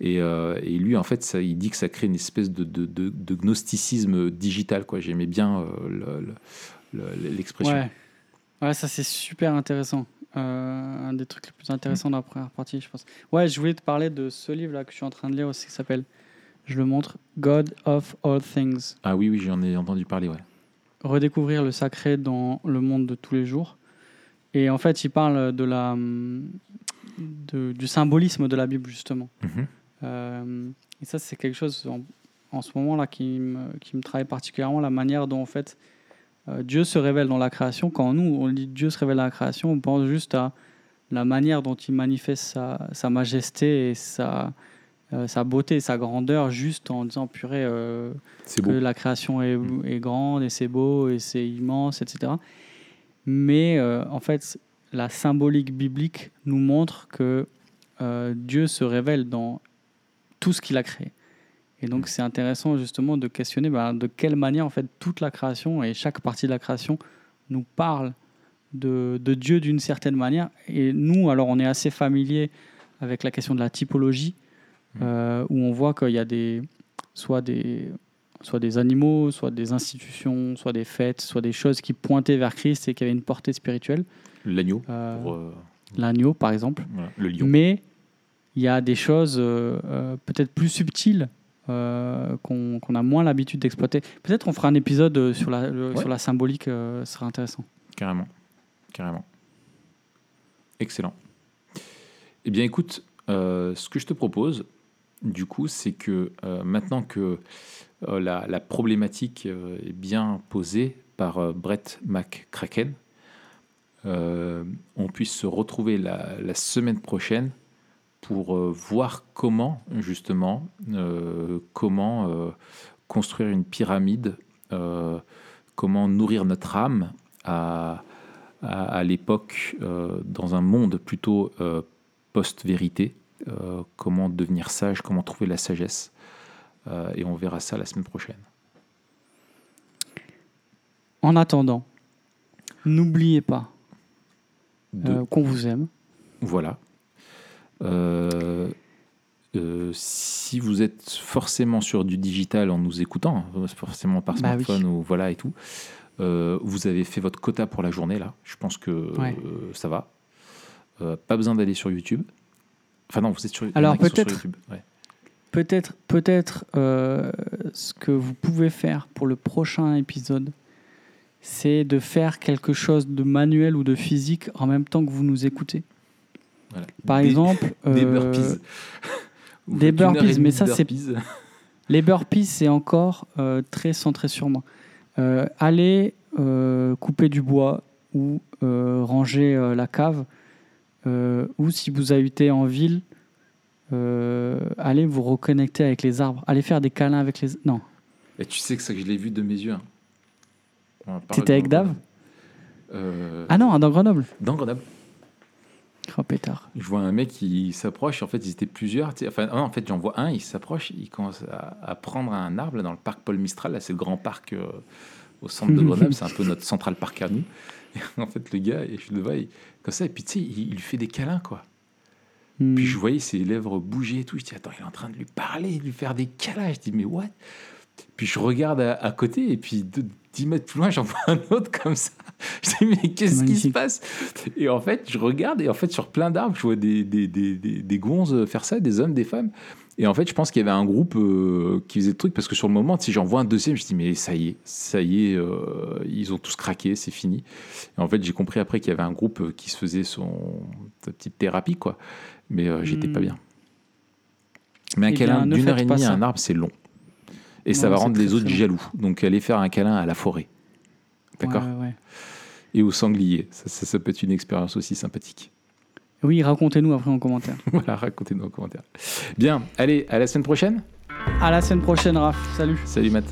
Et, euh, et lui, en fait, ça, il dit que ça crée une espèce de, de, de- gnosticisme digital. J'aimais bien euh, le- l'expression. Ouais. ouais, ça c'est super intéressant. Euh, un des trucs les plus intéressants de la première partie, je pense. Ouais, je voulais te parler de ce livre-là que je suis en train de lire aussi, qui s'appelle, je le montre, God of All Things. Ah oui, oui, j'en ai entendu parler. Ouais. Redécouvrir le sacré dans le monde de tous les jours. Et en fait, il parle de la, de- du symbolisme de la Bible, justement. Mhm. Euh, et ça, c'est quelque chose en, en ce moment-là qui me, qui me travaille particulièrement, la manière dont en fait Dieu se révèle dans la création. Quand nous, on dit Dieu se révèle dans la création, on pense juste à la manière dont il manifeste sa, sa majesté et sa, euh, sa beauté, sa grandeur, juste en disant purée, euh, que beau. la création est, est grande et c'est beau et c'est immense, etc. Mais euh, en fait, la symbolique biblique nous montre que euh, Dieu se révèle dans tout ce qu'il a créé. Et donc, c'est intéressant justement de questionner bah, de quelle manière en fait toute la création et chaque partie de la création nous parle de, de Dieu d'une certaine manière. Et nous, alors, on est assez familier avec la question de la typologie, euh, où on voit qu'il y a des, soit des, soit des animaux, soit des institutions, soit des fêtes, soit des choses qui pointaient vers Christ et qui avaient une portée spirituelle. L'agneau, Euh, euh, L'agneau, par exemple. voilà, le lion. Mais il y a des choses peut-être plus subtiles euh, qu'on a moins l'habitude d'exploiter. Peut-être on fera un épisode euh, sur la, le- Ouais. sur la symbolique, euh, ce sera intéressant. Carrément. Carrément. Excellent. Eh bien, écoute, euh, ce que je te propose, du coup, c'est que maintenant que la, la problématique est bien posée par Brett McCracken, on puisse se retrouver la, la semaine prochaine pour euh, voir comment, justement, euh, comment euh, construire une pyramide, comment nourrir notre âme à, à, à l'époque, dans un monde plutôt post-vérité, comment devenir sage, comment trouver la sagesse. Et on verra ça la semaine prochaine. En attendant, n'oubliez pas De- euh, qu'on vous aime. Voilà. Euh, euh, si vous êtes forcément sur du digital en nous écoutant, forcément par Bah oui. smartphone ou voilà et tout, euh, vous avez fait votre quota pour la journée là. Je pense que Ouais. euh, ça va. Pas besoin d'aller sur YouTube. Enfin non, vous êtes sur, Alors, peut-être-. Ouais. Peut-être, peut-être ce que vous pouvez faire pour le prochain épisode, c'est de faire quelque chose de manuel ou de physique en même temps que vous nous écoutez. Voilà. Par Des- exemple, [LAUGHS] des euh, burpees. [LAUGHS] Des burpees, mais ça, c'est-. [LAUGHS] Les burpees, c'est encore euh, très centré sur moi. Euh, allez euh, couper du bois ou ranger la cave, ou si vous habitez en ville, allez vous reconnecter avec les arbres. Allez faire des câlins avec les... Non, Et tu sais que ça je l'ai vu de mes yeux. hein. T'étais avec Dave? Euh, Ah non, dans Grenoble. Dans Grenoble. Oh pétard. Je vois un mec qui s'approche, en fait ils étaient plusieurs, tu sais, enfin non, en fait j'en vois un, il s'approche, il commence à, à prendre un arbre là, dans le parc Paul Mistral, là c'est le grand parc euh, au centre de [LAUGHS] Grenoble, c'est un peu notre central park à nous. Et en fait le gars, et je le vois, il- comme ça, et puis tu sais, il, il lui fait des câlins quoi. Hmm. Puis je voyais ses lèvres bouger et tout, je dis attends, il est en train de lui parler, de lui faire des câlins, je dis mais what? Puis je regarde à, à côté et puis de, 10 mètres plus loin j'en vois un autre comme ça. Je dis mais qu'est-ce qui se passe? Et en fait je regarde et en fait sur plein d'arbres je vois des, des, des, des, gonzes faire ça, des hommes, des femmes. Et en fait je pense qu'il y avait un groupe euh, qui faisait le truc parce que sur le moment si j'en vois un deuxième je dis mais ça y est, ça y est, euh, ils ont tous craqué, c'est fini. Et en fait j'ai compris après qu'il y avait un groupe euh, qui se faisait son sa petite thérapie quoi. Mais euh, j'étais pas Hmm. bien. Mais un Eh câlin d'une heure et demie à un arbre, c'est long. Et ça va rendre les autres jaloux. Donc, allez faire un câlin à la forêt. D'accord? Ouais, ouais, ouais. Et au sanglier. Ça, ça, ça peut être une expérience aussi sympathique. Oui, racontez-nous après en commentaire. [LAUGHS] voilà, racontez-nous en commentaire. Bien, allez, à la semaine prochaine. À la semaine prochaine, Raph. Salut. Salut Matt.